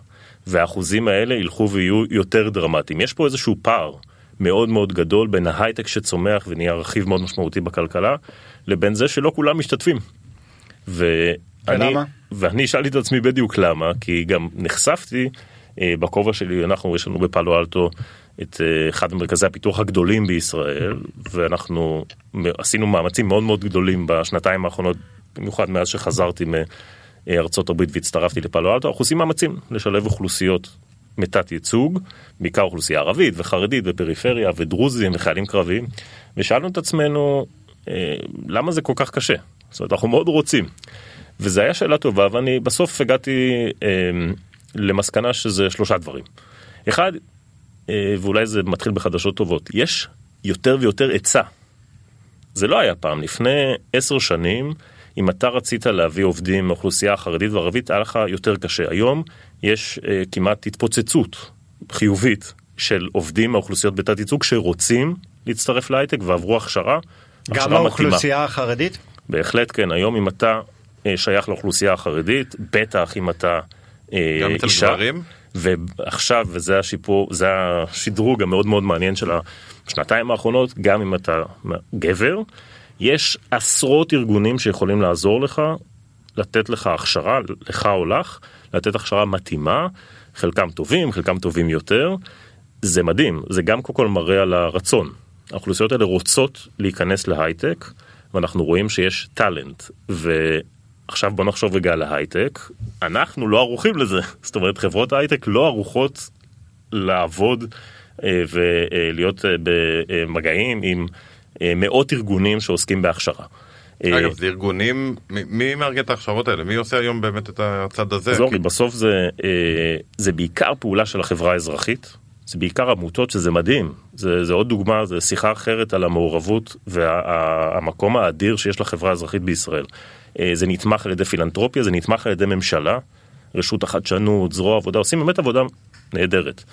והאחוזים האלה ילכו ויהיו יותר דרמטיים. יש פה איזשהו פער מאוד מאוד גדול בין ההייטק שצומח ונהיה רכיב מאוד משמעותי בכלכלה, לבין זה שלא כולם משתתפים. ואני, ולמה? ואני שאלתי את עצמי בדיוק למה, כי גם נחשפתי אה, בכובע שלי, אנחנו, יש לנו בפאלו אלטו את אה, אחד ממרכזי הפיתוח הגדולים בישראל, ואנחנו עשינו מאמצים מאוד מאוד גדולים בשנתיים האחרונות, במיוחד מאז שחזרתי מארצות הברית והצטרפתי לפאלו אלטו, אנחנו עושים מאמצים לשלב אוכלוסיות מתת ייצוג, בעיקר אוכלוסייה ערבית וחרדית ופריפריה ודרוזים וחיילים קרביים, ושאלנו את עצמנו אה, למה זה כל כך קשה. זאת אומרת, אנחנו מאוד רוצים. וזו הייתה שאלה טובה, ואני בסוף הגעתי אה, למסקנה שזה שלושה דברים. אחד, אה, ואולי זה מתחיל בחדשות טובות, יש יותר ויותר היצע. זה לא היה פעם, לפני עשר שנים, אם אתה רצית להביא עובדים מאוכלוסייה החרדית והערבית, היה לך יותר קשה. היום יש אה, כמעט התפוצצות חיובית של עובדים מהאוכלוסיות בתת ייצוג שרוצים להצטרף להייטק ועברו הכשרה. גם האוכלוסייה החרדית? בהחלט כן, היום אם אתה שייך לאוכלוסייה החרדית, בטח אם אתה אה, גם אצל אישה, גברים? ועכשיו, וזה השיפור, זה השדרוג המאוד מאוד מעניין של השנתיים האחרונות, גם אם אתה גבר, יש עשרות ארגונים שיכולים לעזור לך, לתת לך הכשרה, לך או לך, לתת הכשרה מתאימה, חלקם טובים, חלקם טובים יותר. זה מדהים, זה גם קודם כל מראה על הרצון. האוכלוסיות האלה רוצות להיכנס להייטק, ואנחנו רואים שיש טאלנט. ועכשיו בוא נחשוב רגע על ההייטק, אנחנו לא ערוכים לזה. זאת אומרת, חברות ההייטק לא ערוכות לעבוד אה, ולהיות אה, במגעים עם אה, מאות ארגונים שעוסקים בהכשרה. אגב, זה ארגונים, מי מארגן את ההכשרות האלה? מי עושה היום באמת את הצד הזה? אז אורי, כי- בסוף זה, זה בעיקר פעולה של החברה האזרחית, זה בעיקר עמותות שזה מדהים, זה, זה עוד דוגמה, זה שיחה אחרת על המעורבות והמקום האדיר שיש לחברה האזרחית בישראל. אה, זה נתמך על ידי פילנטרופיה, זה נתמך על ידי ממשלה, רשות החדשנות, זרוע עבודה, עושים באמת עבודה נהדרת.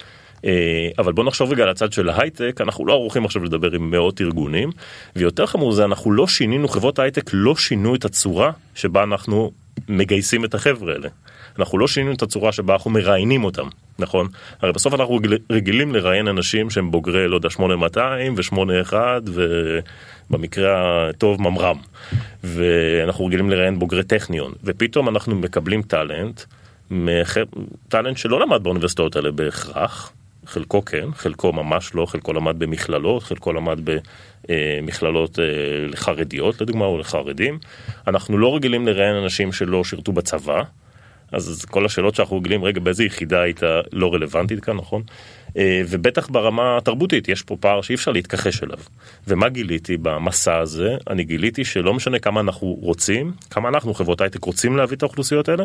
אה, אבל בוא נחשוב רגע על הצד של ההייטק, אנחנו לא ערוכים עכשיו לדבר עם מאות ארגונים, ויותר חמור זה, אנחנו לא שינינו, חברות ההייטק לא שינו את הצורה שבה אנחנו מגייסים את החבר'ה האלה. אנחנו לא שינינו את הצורה שבה אנחנו מראיינים אותם, נכון? הרי בסוף אנחנו רגיל- רגילים לראיין אנשים שהם בוגרי, לא יודע, 8200 ו-81 ובמקרה הטוב ממר"ם. ואנחנו רגילים לראיין בוגרי טכניון, ופתאום אנחנו מקבלים טאלנט, מח... טאלנט שלא למד באוניברסיטאות האלה בהכרח, חלקו כן, חלקו ממש לא, חלקו למד במכללות, חלקו למד במכללות אה, לחרדיות לדוגמה או לחרדים. אנחנו לא רגילים לראיין אנשים שלא שירתו בצבא, אז כל השאלות שאנחנו רגילים, רגע, באיזה יחידה היית לא רלוונטית כאן, נכון? אה, ובטח ברמה התרבותית, יש פה פער שאי אפשר להתכחש אליו. ומה גיליתי במסע הזה? אני גיליתי שלא משנה כמה אנחנו רוצים, כמה אנחנו חברות הייטק רוצים להביא את האוכלוסיות האלה,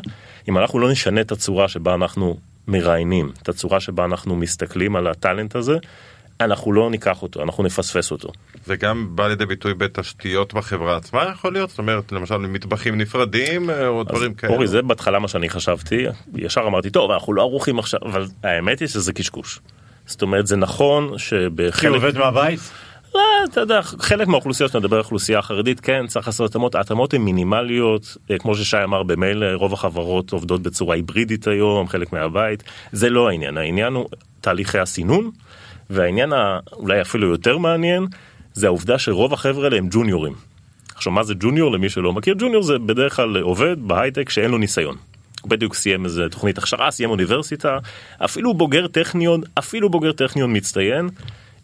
אם אנחנו לא נשנה את הצורה שבה אנחנו מראיינים, את הצורה שבה אנחנו מסתכלים על הטאלנט הזה, אנחנו לא ניקח אותו, אנחנו נפספס אותו. זה גם בא לידי ביטוי בתשתיות בחברה עצמה יכול להיות? זאת אומרת, למשל מטבחים נפרדים אה, או דברים כאלה? אורי, זה בהתחלה מה שאני חשבתי, ישר אמרתי, טוב, אנחנו לא ערוכים עכשיו, אבל האמת היא שזה קשקוש. זאת אומרת, זה נכון כי שבחלק... הוא עובד מהבית? לא, אתה יודע, חלק מהאוכלוסיות, נדבר על אוכלוסייה חרדית, כן, צריך לעשות התאמות, ההתאמות הן מינימליות, אה, כמו ששי אמר במילא, רוב החברות עובדות בצורה היברידית היום, חלק מהבית, זה לא העניין, העניין הוא תהליכי הסינון, והעניין האולי אפילו יותר מעניין, זה העובדה שרוב החבר'ה האלה הם ג'וניורים. עכשיו, מה זה ג'וניור למי שלא מכיר? ג'וניור זה בדרך כלל עובד בהייטק שאין לו ניסיון. הוא בדיוק סיים איזה תוכנית הכשרה, סיים אוניברסיטה, אפילו בוגר טכניון, אפילו בוגר טכניון מצטיין,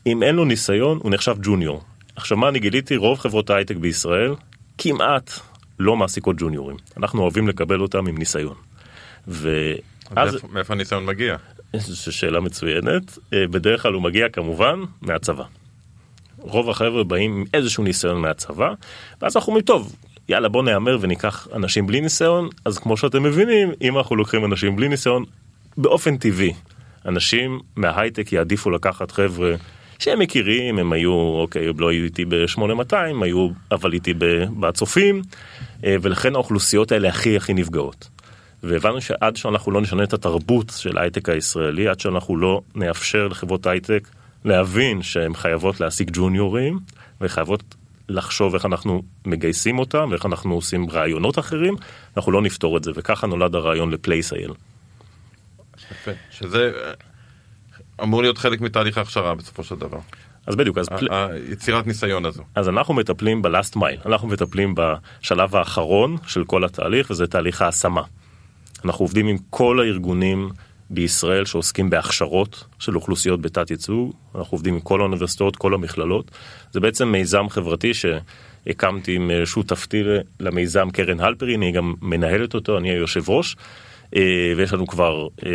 אם אין לו ניסיון, הוא נחשב ג'וניור. עכשיו, מה אני גיליתי? רוב חברות ההייטק בישראל כמעט לא מעסיקות ג'וניורים. אנחנו אוהבים לקבל אותם עם ניסיון. ואז, מאיפה- הניסיון מגיע? זו שאלה מצוינת, אה, בדרך כלל הוא מגיע כמובן מהצבא. רוב החבר'ה באים עם איזשהו ניסיון מהצבא, ואז אנחנו אומרים, טוב, יאללה בוא נהמר וניקח אנשים בלי ניסיון, אז כמו שאתם מבינים, אם אנחנו לוקחים אנשים בלי ניסיון, באופן טבעי, אנשים מההייטק יעדיפו לקחת חבר'ה שהם מכירים, הם היו, אוקיי, לא היו איתי ב-8200, היו אבל איתי בצופים, אה, ולכן האוכלוסיות האלה הכי הכי נפגעות. והבנו שעד שאנחנו לא נשנה את התרבות של ההייטק הישראלי, עד שאנחנו לא נאפשר לחברות הייטק להבין שהן חייבות להשיג ג'וניורים, וחייבות לחשוב איך אנחנו מגייסים אותם, ואיך אנחנו עושים רעיונות אחרים, אנחנו לא נפתור את זה, וככה נולד הרעיון לפלייסייל. יפה. שזה אה, אמור להיות חלק מתהליך ההכשרה בסופו של דבר. אז בדיוק, אז, פל... היצירת ניסיון הזו. אז אנחנו מטפלים בלאסט מייל, אנחנו מטפלים בשלב האחרון של כל התהליך וזה תהליך ההשמה. אנחנו עובדים עם כל הארגונים בישראל שעוסקים בהכשרות של אוכלוסיות בתת ייצוג, אנחנו עובדים עם כל האוניברסיטאות, כל המכללות. זה בעצם מיזם חברתי שהקמתי עם שותפתי למיזם קרן הלפרין, היא גם מנהלת אותו, אני היושב ראש, אה, ויש לנו כבר אה,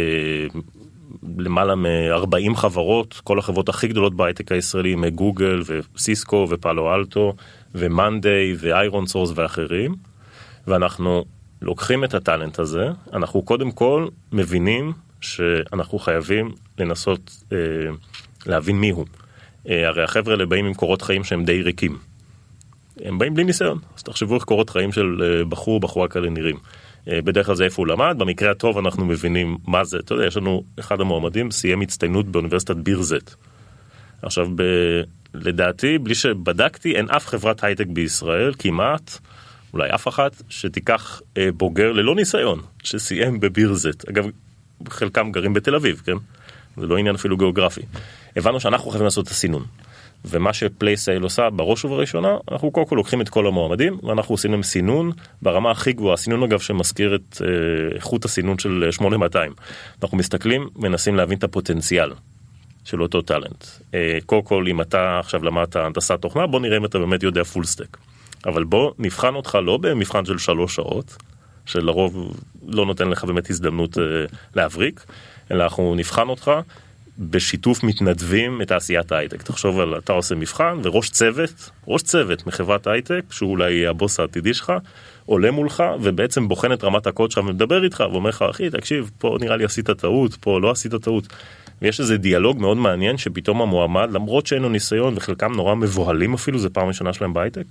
למעלה מ-40 חברות, כל החברות הכי גדולות בהייטק הישראלי, מגוגל וסיסקו ופאלו אלטו ומאנדיי ואיירון סורס ואחרים, ואנחנו לוקחים את הטאלנט הזה, אנחנו קודם כל מבינים שאנחנו חייבים לנסות אה, להבין מי הוא. אה, הרי החבר'ה האלה באים עם קורות חיים שהם די ריקים. הם באים בלי ניסיון, אז תחשבו איך קורות חיים של אה, בחור, בחורה כאלה נראים. אה, בדרך כלל זה איפה הוא למד, במקרה הטוב אנחנו מבינים מה זה, אתה יודע, יש לנו אחד המועמדים סיים הצטיינות באוניברסיטת בירזט. עכשיו, ב... לדעתי, בלי שבדקתי, אין אף חברת הייטק בישראל, כמעט, אולי אף אחת, שתיקח אה, בוגר ללא ניסיון, שסיים בבירזט. אגב, חלקם גרים בתל אביב, כן? זה לא עניין אפילו גיאוגרפי. הבנו שאנחנו חייבים לעשות את הסינון. ומה ש Place-IL עושה בראש ובראשונה, אנחנו קודם כל לוקחים את כל המועמדים ואנחנו עושים להם סינון ברמה הכי גבוהה, סינון אגב שמזכיר את אה, איכות הסינון של 8200. אנחנו מסתכלים, מנסים להבין את הפוטנציאל של אותו talent. אה, קודם כל אם אתה עכשיו למדת הנדסת תוכנה, בוא נראה אם אתה באמת יודע full stack. אבל בוא נבחן אותך לא במבחן של שלוש שעות, שלרוב לא נותן לך באמת הזדמנות אה, להבריק, אלא אנחנו נבחן אותך בשיתוף מתנדבים מתעשיית ההייטק. תחשוב על אתה עושה מבחן וראש צוות, ראש צוות מחברת הייטק, שהוא אולי הבוס העתידי שלך, עולה מולך ובעצם בוחן את רמת הקוד שלך ומדבר איתך ואומר לך, אחי, תקשיב, פה נראה לי עשית טעות, פה לא עשית טעות. ויש איזה דיאלוג מאוד מעניין שפתאום המועמד, למרות שאין לו ניסיון וחלקם נורא מבוהלים אפילו, זה פעם ראשונה שלהם בהייטק,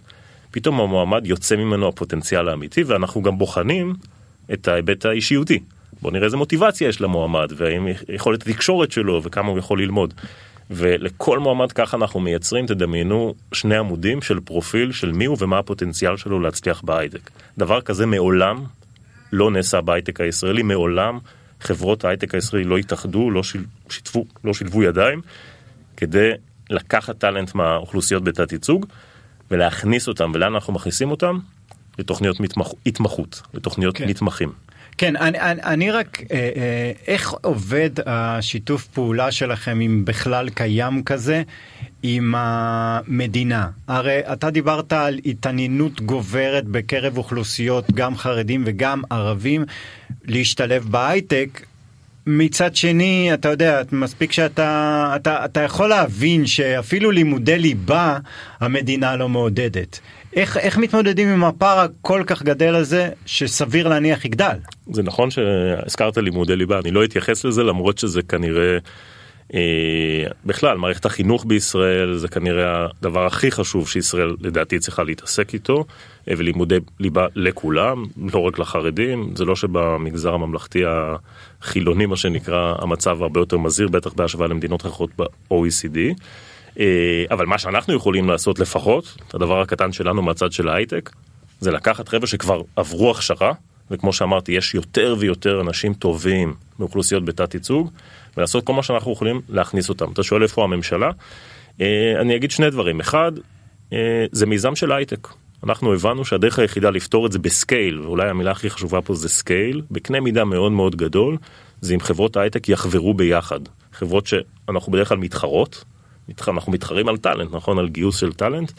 פתאום המועמד יוצא ממנו הפוטנציאל האמיתי ואנחנו גם בוחנים את ההיבט האישיותי. בוא נראה איזה מוטיבציה יש למועמד, והאם יכולת התקשורת שלו, וכמה הוא יכול ללמוד. ולכל מועמד ככה אנחנו מייצרים, תדמיינו, שני עמודים של פרופיל של מי הוא ומה הפוטנציאל שלו להצליח בהייטק. דבר כזה מעולם לא נעשה בהייטק הישראלי, מעולם חברות ההייטק הישראלי לא התאחדו, לא שיתפו, לא שילבו ידיים, כדי לקחת טאלנט מהאוכלוסיות בתת ייצוג ולהכניס אותם, ולאן אנחנו מכניסים אותם? לתוכניות מתמח... התמחות, לתוכניות כן. מתמחים. כן, אני, אני, אני רק, אה, אה, איך עובד השיתוף פעולה שלכם, אם בכלל קיים כזה, עם המדינה? הרי אתה דיברת על התעניינות גוברת בקרב אוכלוסיות, גם חרדים וגם ערבים, להשתלב בהייטק. מצד שני, אתה יודע, מספיק שאתה אתה, אתה יכול להבין שאפילו לימודי ליבה המדינה לא מעודדת. איך, איך מתמודדים עם הפער הכל כך גדל הזה שסביר להניח יגדל? זה נכון שהזכרת לימודי ליבה, אני לא אתייחס לזה למרות שזה כנראה אה, בכלל מערכת החינוך בישראל זה כנראה הדבר הכי חשוב שישראל לדעתי צריכה להתעסק איתו ולימודי ליבה לכולם, לא רק לחרדים, זה לא שבמגזר הממלכתי החילוני מה שנקרא המצב הרבה יותר מזהיר בטח בהשוואה למדינות אחרות ב-OECD. אה, אבל מה שאנחנו יכולים לעשות לפחות, הדבר הקטן שלנו מהצד של ההייטק, זה לקחת חבר'ה שכבר עברו הכשרה, וכמו שאמרתי, יש יותר ויותר אנשים טובים מאוכלוסיות בתת ייצוג, ולעשות כל מה שאנחנו יכולים להכניס אותם. אתה שואל איפה הממשלה? אה, אני אגיד שני דברים. אחד, אה, זה מיזם של הייטק. אנחנו הבנו שהדרך היחידה לפתור את זה ב scale, ואולי המילה הכי חשובה פה זה scale, בקנה מידה מאוד מאוד גדול, זה אם חברות ההייטק יחברו ביחד. חברות שאנחנו בדרך כלל מתחרות, אנחנו מתחרים על talent, נכון? על גיוס של talent,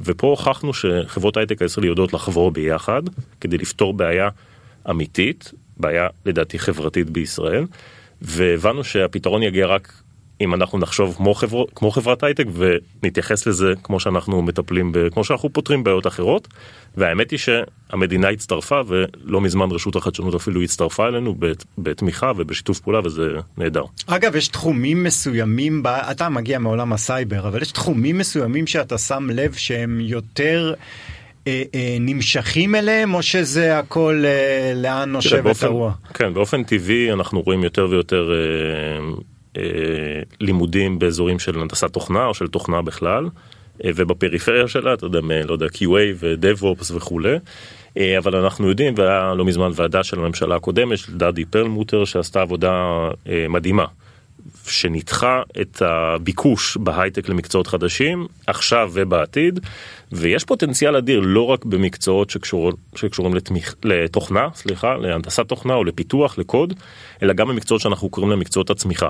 ופה הוכחנו שחברות הייטק הישראלי יודעות לחבור ביחד כדי לפתור בעיה אמיתית, בעיה לדעתי חברתית בישראל, והבנו שהפתרון יגיע רק אם אנחנו נחשוב כמו, חבר, כמו חברת הייטק ונתייחס לזה כמו שאנחנו מטפלים, ב, כמו שאנחנו פותרים בעיות אחרות. והאמת היא שהמדינה הצטרפה ולא מזמן רשות החדשנות אפילו הצטרפה אלינו בתמיכה ובשיתוף פעולה וזה נהדר. אגב יש תחומים מסוימים, אתה מגיע מעולם הסייבר, אבל יש תחומים מסוימים שאתה שם לב שהם יותר... אה, אה, נמשכים אליהם או שזה הכל אה, לאן נושבת הרוח? כן, באופן טבעי אנחנו רואים יותר ויותר לימודים באזורים של הנדסת תוכנה או של תוכנה בכלל, אה, ובפריפריה שלה, אתה יודע, לא יודע, QA ו-DevOps וכולי. אה, אבל אנחנו יודעים, והיה לא מזמן ועדה של הממשלה הקודמת, של דדי פרלמוטר, שעשתה עבודה אה, מדהימה. שניתחה את הביקוש בהייטק למקצועות חדשים, עכשיו ובעתיד, ויש פוטנציאל אדיר לא רק במקצועות שקשור, שקשורים לתמיך, לתוכנה, סליחה, להנדסת תוכנה או לפיתוח, לקוד, אלא גם במקצועות שאנחנו קוראים להם מקצועות הצמיחה.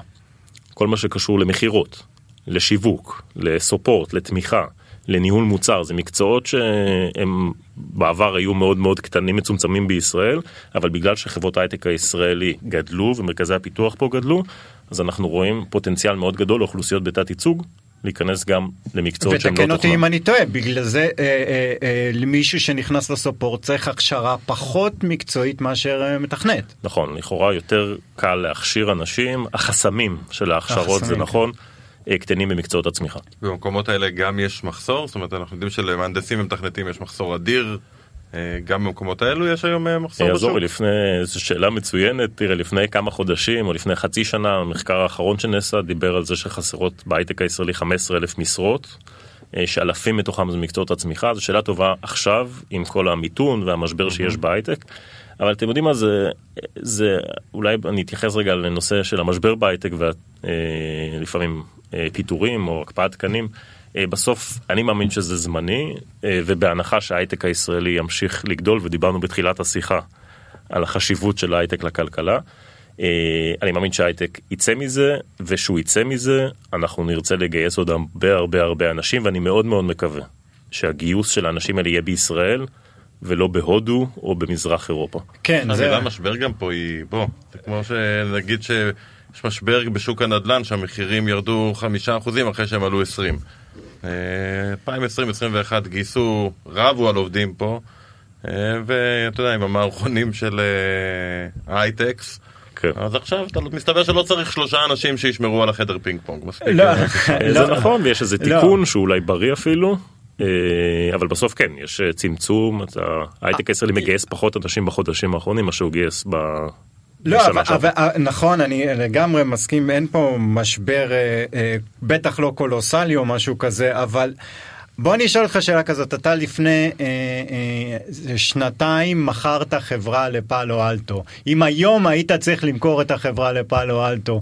כל מה שקשור למכירות, לשיווק, לסופורט, לתמיכה, לניהול מוצר, זה מקצועות שהם בעבר היו מאוד מאוד קטנים מצומצמים בישראל, אבל בגלל שחברות ההייטק הישראלי גדלו ומרכזי הפיתוח פה גדלו, אז אנחנו רואים פוטנציאל מאוד גדול לאוכלוסיות בתת ייצוג. להיכנס גם למקצועות שהם לא ותקן תוכנה. אותי אם אני טועה, בגלל זה אה, אה, אה, למישהו שנכנס לסופורט צריך הכשרה פחות מקצועית מאשר אה, מתכנת. נכון, לכאורה יותר קל להכשיר אנשים, החסמים של ההכשרות זה החסמים, נכון, אה, קטנים במקצועות הצמיחה. במקומות האלה גם יש מחסור, זאת אומרת אנחנו יודעים שלמהנדסים ומתכנתים יש מחסור אדיר, גם במקומות האלו יש היום אה, מחסור בשוק. יעזור לי לפני, זו שאלה מצוינת, תראה לפני כמה חודשים או לפני חצי שנה המחקר האחרון שנעשה דיבר על זה שחסרות בהייטק הישראלי 15 אלף משרות, אה, שאלפים מתוכם זה מקצועות הצמיחה, זו שאלה טובה עכשיו עם כל המיתון והמשבר שיש בהייטק. אבל אתם יודעים מה זה, זה אולי אני אתייחס רגע לנושא של המשבר בהייטק ולפעמים פיטורים או הקפאת תקנים. אה, בסוף אני מאמין שזה זמני אה, ובהנחה שההייטק הישראלי ימשיך לגדול ודיברנו בתחילת השיחה על החשיבות של ההייטק לכלכלה. אה, אני מאמין שההייטק יצא מזה ושהוא יצא מזה אנחנו נרצה לגייס עוד הרבה הרבה הרבה אנשים ואני מאוד מאוד מקווה שהגיוס של האנשים האלה יהיה בישראל ולא בהודו או במזרח אירופה. כן, זה... המילה משבר גם פה היא, בוא, זה כמו שנגיד שיש משבר בשוק הנדל"ן שהמחירים ירדו חמישה אחוזים אחרי שהם עלו עשרים. 2020-2021 גייסו, רבו על עובדים פה, אה, ואתה יודע, עם המערכונים של אה, הייטקס. כן. אז עכשיו אתה מסתבר שלא צריך שלושה אנשים שישמרו על החדר פינג פונג, מספיק. לא, אה, זה לא. נכון ויש איזה לא. תיקון שהוא אולי בריא אפילו. אה, אבל בסוף כן יש אה, צמצום ההייטק הישראלי מגייס פחות אנשים בחודשים האחרונים מה שהוא גייס ב... לא, אבל. אבל, נכון, אני לגמרי מסכים, אין פה משבר, אה, אה, בטח לא קולוסלי או משהו כזה, אבל בוא אני אשאל אותך שאלה כזאת, אתה לפני אה, אה, שנתיים מכרת חברה לפאלו אלטו, אם היום היית צריך למכור את החברה לפאלו אלטו,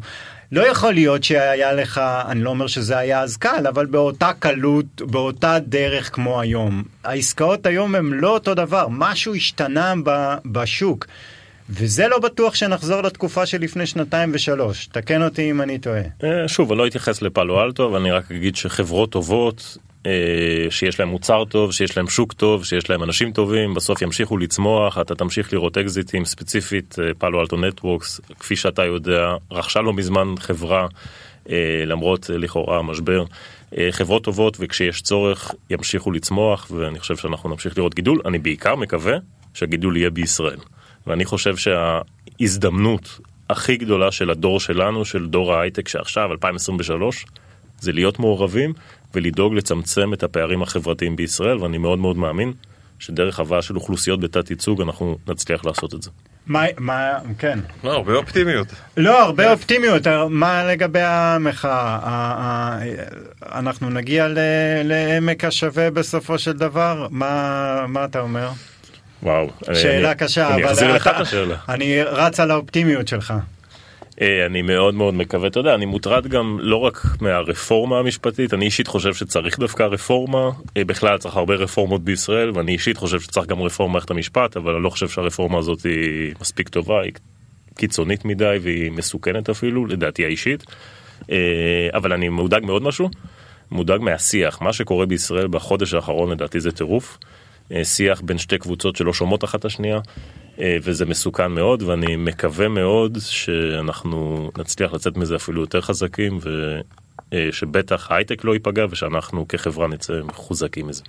לא יכול להיות שהיה לך, אני לא אומר שזה היה אז קל, אבל באותה קלות, באותה דרך כמו היום. העסקאות היום הן לא אותו דבר, משהו השתנה ב- בשוק. וזה לא בטוח שנחזור לתקופה שלפני שנתיים ושלוש. תקן אותי אם אני טועה. אה, שוב אני לא אתייחס לפאלו אלטו אבל אני רק אגיד שחברות טובות אה, שיש להם מוצר טוב שיש להם שוק טוב שיש להם אנשים טובים בסוף ימשיכו לצמוח אתה תמשיך לראות אקזיטים ספציפית אה, פאלו אלטו נטוורקס כפי שאתה יודע רכשה לא מזמן חברה למרות לכאורה המשבר. חברות טובות וכשיש צורך ימשיכו לצמוח ואני חושב שאנחנו נמשיך לראות גידול אני בעיקר מקווה שהגידול יהיה בישראל ואני חושב שההזדמנות הכי גדולה של הדור שלנו של דור ההייטק שעכשיו 2023 זה להיות מעורבים ולדאוג לצמצם את הפערים החברתיים בישראל ואני מאוד מאוד מאמין שדרך הבאה של אוכלוסיות בתת ייצוג אנחנו נצליח לעשות את זה. מה, מה, כן. לא, הרבה אופטימיות. לא, הרבה אופטימיות. מה לגבי המחאה? אנחנו נגיע ל- לעמק השווה בסופו של דבר? מה, מה אתה אומר? וואו. שאלה אני, קשה, אני אבל אחזיר לך את אתה- השאלה. אני רץ על האופטימיות שלך. אה, אני מאוד מאוד מקווה, אתה יודע, אני מוטרד גם לא רק מהרפורמה המשפטית, אני אישית חושב שצריך דווקא רפורמה, אה, בכלל צריך הרבה רפורמות בישראל, ואני אישית חושב שצריך גם רפורמה במערכת המשפט, אבל אני לא חושב שהרפורמה הזאת היא מספיק טובה, היא קיצונית מדי והיא מסוכנת אפילו, לדעתי האישית. אה, אבל אני מודאג מעוד משהו, מודאג מהשיח, מה שקורה בישראל בחודש האחרון לדעתי זה טירוף. אה, שיח בין שתי קבוצות שלא שומעות אחת את השנייה, אה, וזה מסוכן מאוד, ואני מקווה מאוד שאנחנו נצליח לצאת מזה אפילו יותר חזקים, ושבטח ההייטק לא ייפגע, ושאנחנו כחברה נצא מחוזקים מזה.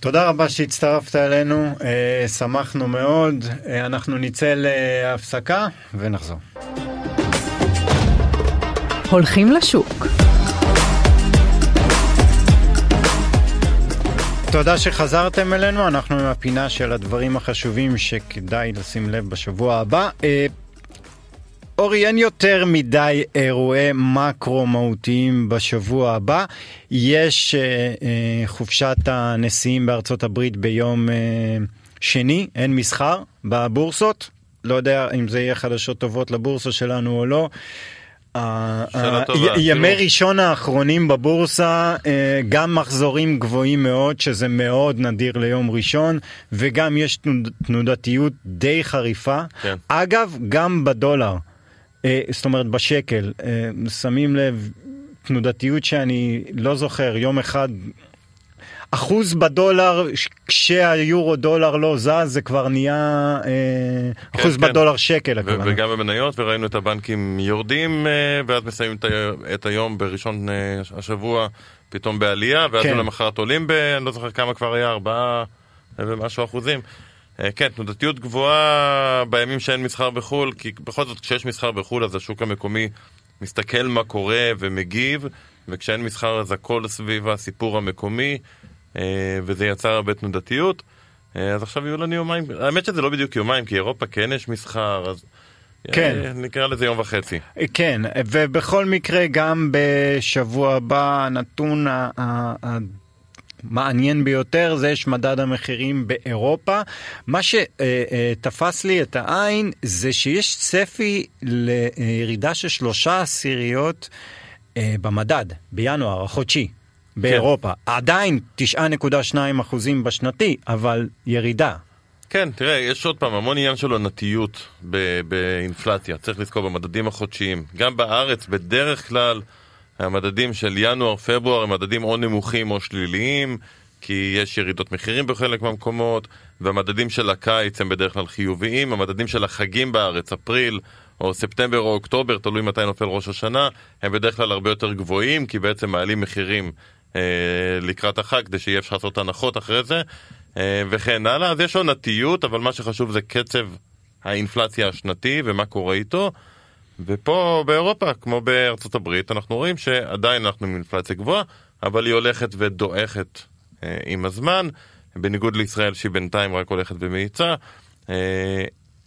תודה רבה שהצטרפת אלינו, אה, שמחנו מאוד. אה, אנחנו נצא להפסקה ונחזור. הולכים לשוק. תודה שחזרתם אלינו, אנחנו עם הפינה של הדברים החשובים שכדאי לשים לב בשבוע הבא. אה, אורי, אין יותר מדי אירועי מקרו מהותיים בשבוע הבא. יש אה, אה, חופשת הנשיאים בארצות הברית ביום אה, שני, אין מסחר בבורסות. לא יודע אם זה יהיה חדשות טובות לבורסה שלנו או לא. ימי. ראשון האחרונים בבורסה אה, גם מחזורים גבוהים מאוד שזה מאוד נדיר ליום ראשון וגם יש תנוד- תנודתיות די חריפה. כן. אגב גם בדולר, אה, זאת אומרת בשקל, אה, שמים לב תנודתיות שאני לא זוכר יום אחד. אחוז בדולר כשהיורו דולר לא זז זה כבר נהיה אה, אחוז כן. בדולר שקל ו- הכוונה. וגם במניות וראינו את הבנקים יורדים אה, ואז מסיימים את היום בראשון אה, השבוע פתאום בעלייה ואז כן. למחרת עולים ב... אני לא זוכר כמה כבר היה ארבעה ומשהו אחוזים. אה, כן, תנודתיות גבוהה בימים שאין מסחר בחו"ל כי בכל זאת כשיש מסחר בחו"ל אז השוק המקומי מסתכל מה קורה ומגיב וכשאין מסחר אז הכל סביב הסיפור המקומי אה, וזה יצר הרבה תנודתיות. אה, אז עכשיו יהיו לנו יומיים, האמת שזה לא בדיוק יומיים כי אירופה כן יש מסחר אז כן. אה, נקרא לזה יום וחצי. כן, ובכל מקרה גם בשבוע הבא הנתון המעניין ביותר זה יש מדד המחירים באירופה. מה שתפס לי את העין זה שיש צפי לירידה של שלושה עשיריות אה, במדד בינואר החודשי. באירופה, עדיין 9.2 אחוזים בשנתי, אבל ירידה. כן, תראה, יש עוד פעם המון עניין של עונתיות באינפלציה, צריך לזכור במדדים החודשיים. גם בארץ, בדרך כלל, המדדים של ינואר-פברואר הם מדדים או נמוכים או שליליים, כי יש ירידות מחירים בחלק מהמקומות, והמדדים של הקיץ הם בדרך כלל חיוביים, המדדים של החגים בארץ, אפריל, או ספטמבר או אוקטובר, תלוי מתי נופל ראש השנה, הם בדרך כלל הרבה יותר גבוהים, כי בעצם מעלים מחירים לקראת החג, כדי שיהיה אפשר לעשות הנחות אחרי זה, אה, וכן הלאה. אז יש עונתיות, אבל מה שחשוב זה קצב האינפלציה השנתי ומה קורה איתו. ופה באירופה, כמו בארצות הברית, אנחנו רואים שעדיין אנחנו עם אינפלציה גבוהה, אבל היא הולכת ודועכת אה, עם הזמן, בניגוד לישראל שהיא בינתיים רק הולכת ומאיצה. אה,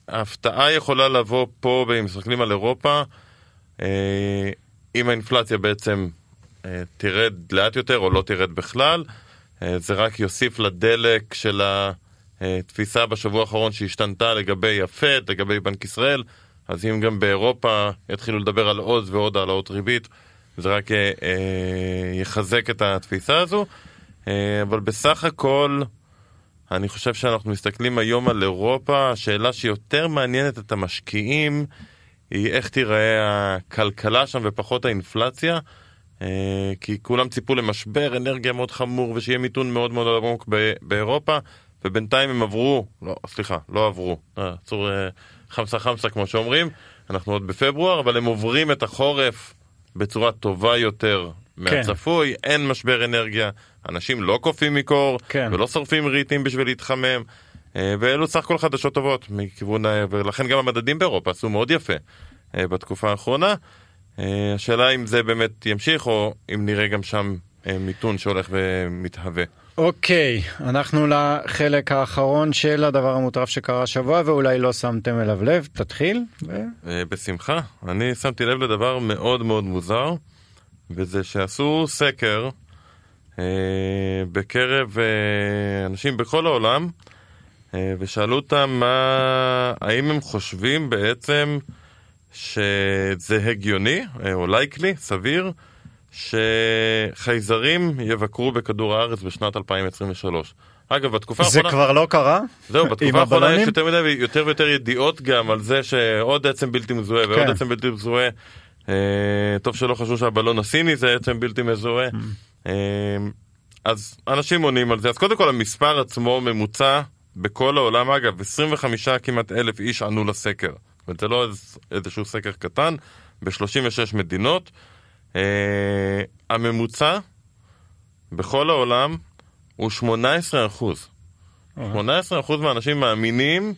ההפתעה יכולה לבוא פה, אם מסתכלים על אירופה, אה, אם האינפלציה בעצם אה, תרד לאט יותר או לא תרד בכלל, אה, זה רק יוסיף לדלק של התפיסה בשבוע האחרון שהשתנתה לגבי הפד, לגבי בנק ישראל, אז אם גם באירופה יתחילו לדבר על עוד ועוד העלאות ריבית, זה רק אה, אה, יחזק את התפיסה הזו. אה, אבל בסך הכל, אני חושב שאנחנו מסתכלים היום על אירופה, השאלה שיותר מעניינת את המשקיעים היא איך תיראה הכלכלה שם ופחות האינפלציה. אה, כי כולם ציפו למשבר אנרגיה מאוד חמור ושיהיה מיתון מאוד מאוד עמוק באירופה ובינתיים הם עברו, לא, סליחה, לא עברו, אה, צור אה, חמסה חמסה כמו שאומרים, אנחנו עוד בפברואר, אבל הם עוברים את החורף בצורה טובה יותר מהצפוי, אין משבר אנרגיה, אנשים לא קופאים מקור כן. ולא שורפים ריטים בשביל להתחמם. אה, ואלו סך הכל חדשות טובות מכיוון, ולכן גם המדדים באירופה עשו מאוד יפה אה, בתקופה האחרונה. אה, השאלה אם זה באמת ימשיך או אם נראה גם שם אה, מיתון שהולך ומתהווה. אוקיי, אנחנו לחלק האחרון של הדבר המוטרף שקרה השבוע ואולי לא שמתם אליו לב, תתחיל. ו... אה, בשמחה. אני שמתי לב לדבר מאוד מאוד מוזר, וזה שעשו סקר אה, בקרב אה, אנשים בכל העולם, אה, ושאלו אותם מה, האם הם חושבים בעצם שזה הגיוני, אה, או לייקלי, סביר, שחייזרים יבקרו בכדור הארץ בשנת 2023. אגב, בתקופה זה האחרונה... כבר לא קרה? זהו, בתקופה האחרונה יש? יותר מדי ויותר ויותר ידיעות גם על זה שעוד עצם בלתי מזוהה ועוד כן. עצם בלתי מזוהה. אה, טוב שלא חשבו שהבלון הסיני זה עצם בלתי מזוהה. Mm. אה, אז אנשים עונים על זה. אז קודם כל המספר עצמו ממוצע בכל העולם, אגב, 25 כמעט אלף איש ענו לסקר. זאת אומרת, זה לא איז- איזשהו סקר קטן, ב-36 מדינות. אה, הממוצע בכל העולם הוא 18 אחוז. 18% מהאנשים מאמינים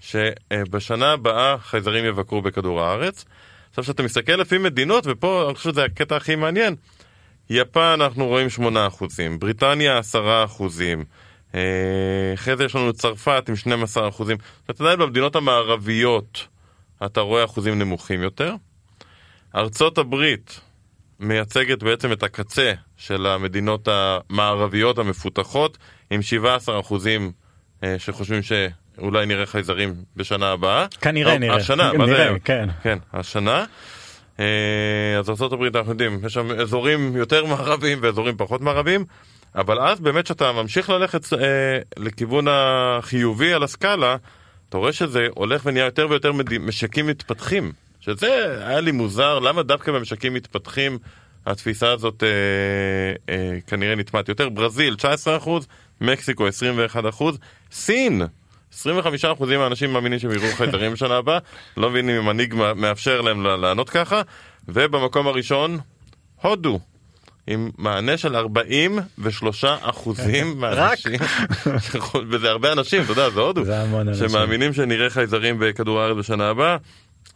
שבשנה הבאה חייזרים יבקרו בכדור הארץ. עכשיו כשאתה מסתכל לפי מדינות, ופה אני חושב שזה הקטע הכי מעניין, יפן אנחנו רואים 8%, בריטניה 10%, אה, אחרי זה יש לנו צרפת עם 12%. אתה יודע, במדינות המערביות אתה רואה אחוזים נמוכים יותר. ארצות הברית מייצגת בעצם את הקצה של המדינות המערביות המפותחות, עם 17% אה, שחושבים שאולי נראה חייזרים בשנה הבאה. כנראה לא, נראה. השנה, מה נראה, זה? כן. כן, השנה. אה, אז ארה"ב אנחנו יודעים, יש שם אזורים יותר מערביים ואזורים פחות מערביים, אבל אז באמת כשאתה ממשיך ללכת אה, לכיוון החיובי על הסקאלה, אתה רואה שזה הולך ונהיה יותר ויותר מד... משקים מתפתחים. שזה היה לי מוזר, למה דווקא במשקים מתפתחים התפיסה הזאת אה, אה, כנראה נטמעת יותר. ברזיל 19%, מקסיקו 21%, סין 25% מהאנשים מאמינים שהם יראו חייזרים בשנה הבאה, לא מבינים אם מנהיג מאפשר להם לענות ככה, ובמקום הראשון, הודו. עם מענה של 43 אחוזים מהאנשים, וזה הרבה אנשים, אתה יודע, זה הודו. שמאמינים שנראה חייזרים בכדור הארץ בשנה הבאה.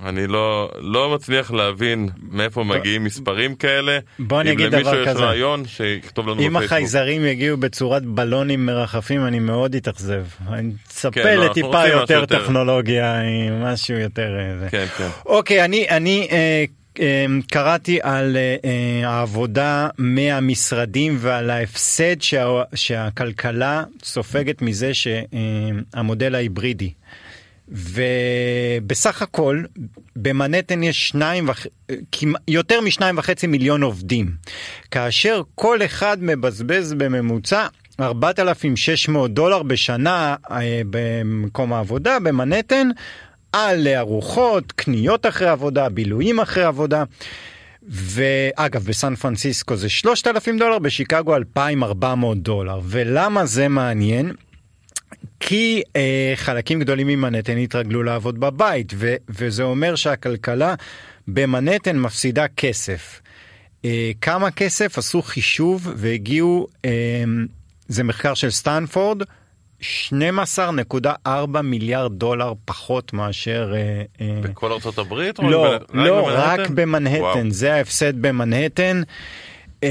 אני לא, לא מצליח להבין מאיפה מגיעים מספרים כאלה. בוא אני אגיד דבר כזה. אם למישהו יש רעיון, שיכתוב לנו אם בפייסבוק. החייזרים יגיעו בצורת בלונים מרחפים, אני מאוד אתאכזב. אני מצפה כן, לטיפה יותר. טכנולוגיה, משהו יותר... אה. כן, כן. אוקיי, אני, אני אה, קראתי על אה, אה, העבודה מהמשרדים ועל ההפסד שה, שהכלכלה סופגת מזה שהמודל ההיברידי. ובסך הכל במנהטן יש שניים וח... יותר משניים וחצי מיליון עובדים, כאשר כל אחד מבזבז בממוצע 4,600 דולר בשנה אה, במקום העבודה במנהטן על ארוחות, קניות אחרי עבודה, בילויים אחרי עבודה. ואגב בסן פרנסיסקו זה 3,000 דולר, בשיקגו 2,400 דולר. ולמה זה מעניין? כי אה, חלקים גדולים ממנהטן התרגלו לעבוד בבית, ו- וזה אומר שהכלכלה במנהטן מפסידה כסף. אה, כמה כסף עשו חישוב והגיעו, אה, זה מחקר של סטנפורד, 12.4 מיליארד דולר פחות מאשר... אה, אה, בכל ארצות הברית? לא, לא? רק במנהטן. זה ההפסד במנהטן. אה,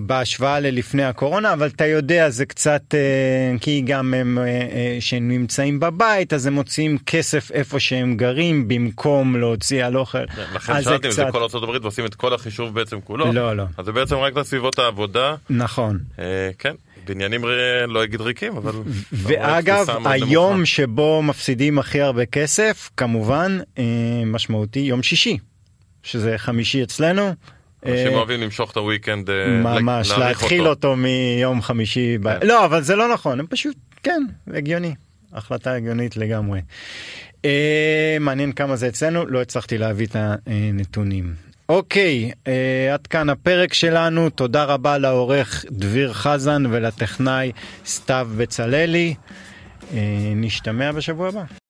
בהשוואה ללפני הקורונה, אבל אתה יודע, זה קצת, אה, כי גם הם, אה, אה, שהם נמצאים בבית, אז הם מוציאים כסף איפה שהם גרים, במקום להוציא על אוכל. לכן אז שאלתי אם זה קצת- כל ארצות הברית ועושים את כל החישוב בעצם כולו. לא, לא. אז זה בעצם רק לסביבות העבודה. נכון. אה, כן, בניינים לא אגיד ריקים, אבל... ואגב, היום. שבו מפסידים הכי הרבה כסף, כמובן, אה, משמעותי, יום שישי, שזה חמישי אצלנו. אנשים אה, אוהבים למשוך את הוויקנד, אה, ממש, להתחיל אותו מיום חמישי. כן. לא, אבל זה לא נכון, הם פשוט, כן, הגיוני. החלטה הגיונית לגמרי. מעניין כמה זה אצלנו, לא הצלחתי להביא את הנתונים. אוקיי, אה, עד כאן הפרק שלנו, תודה רבה לעורך דביר חזן ולטכנאי סתיו בצללי. אה, נשתמע בשבוע הבא.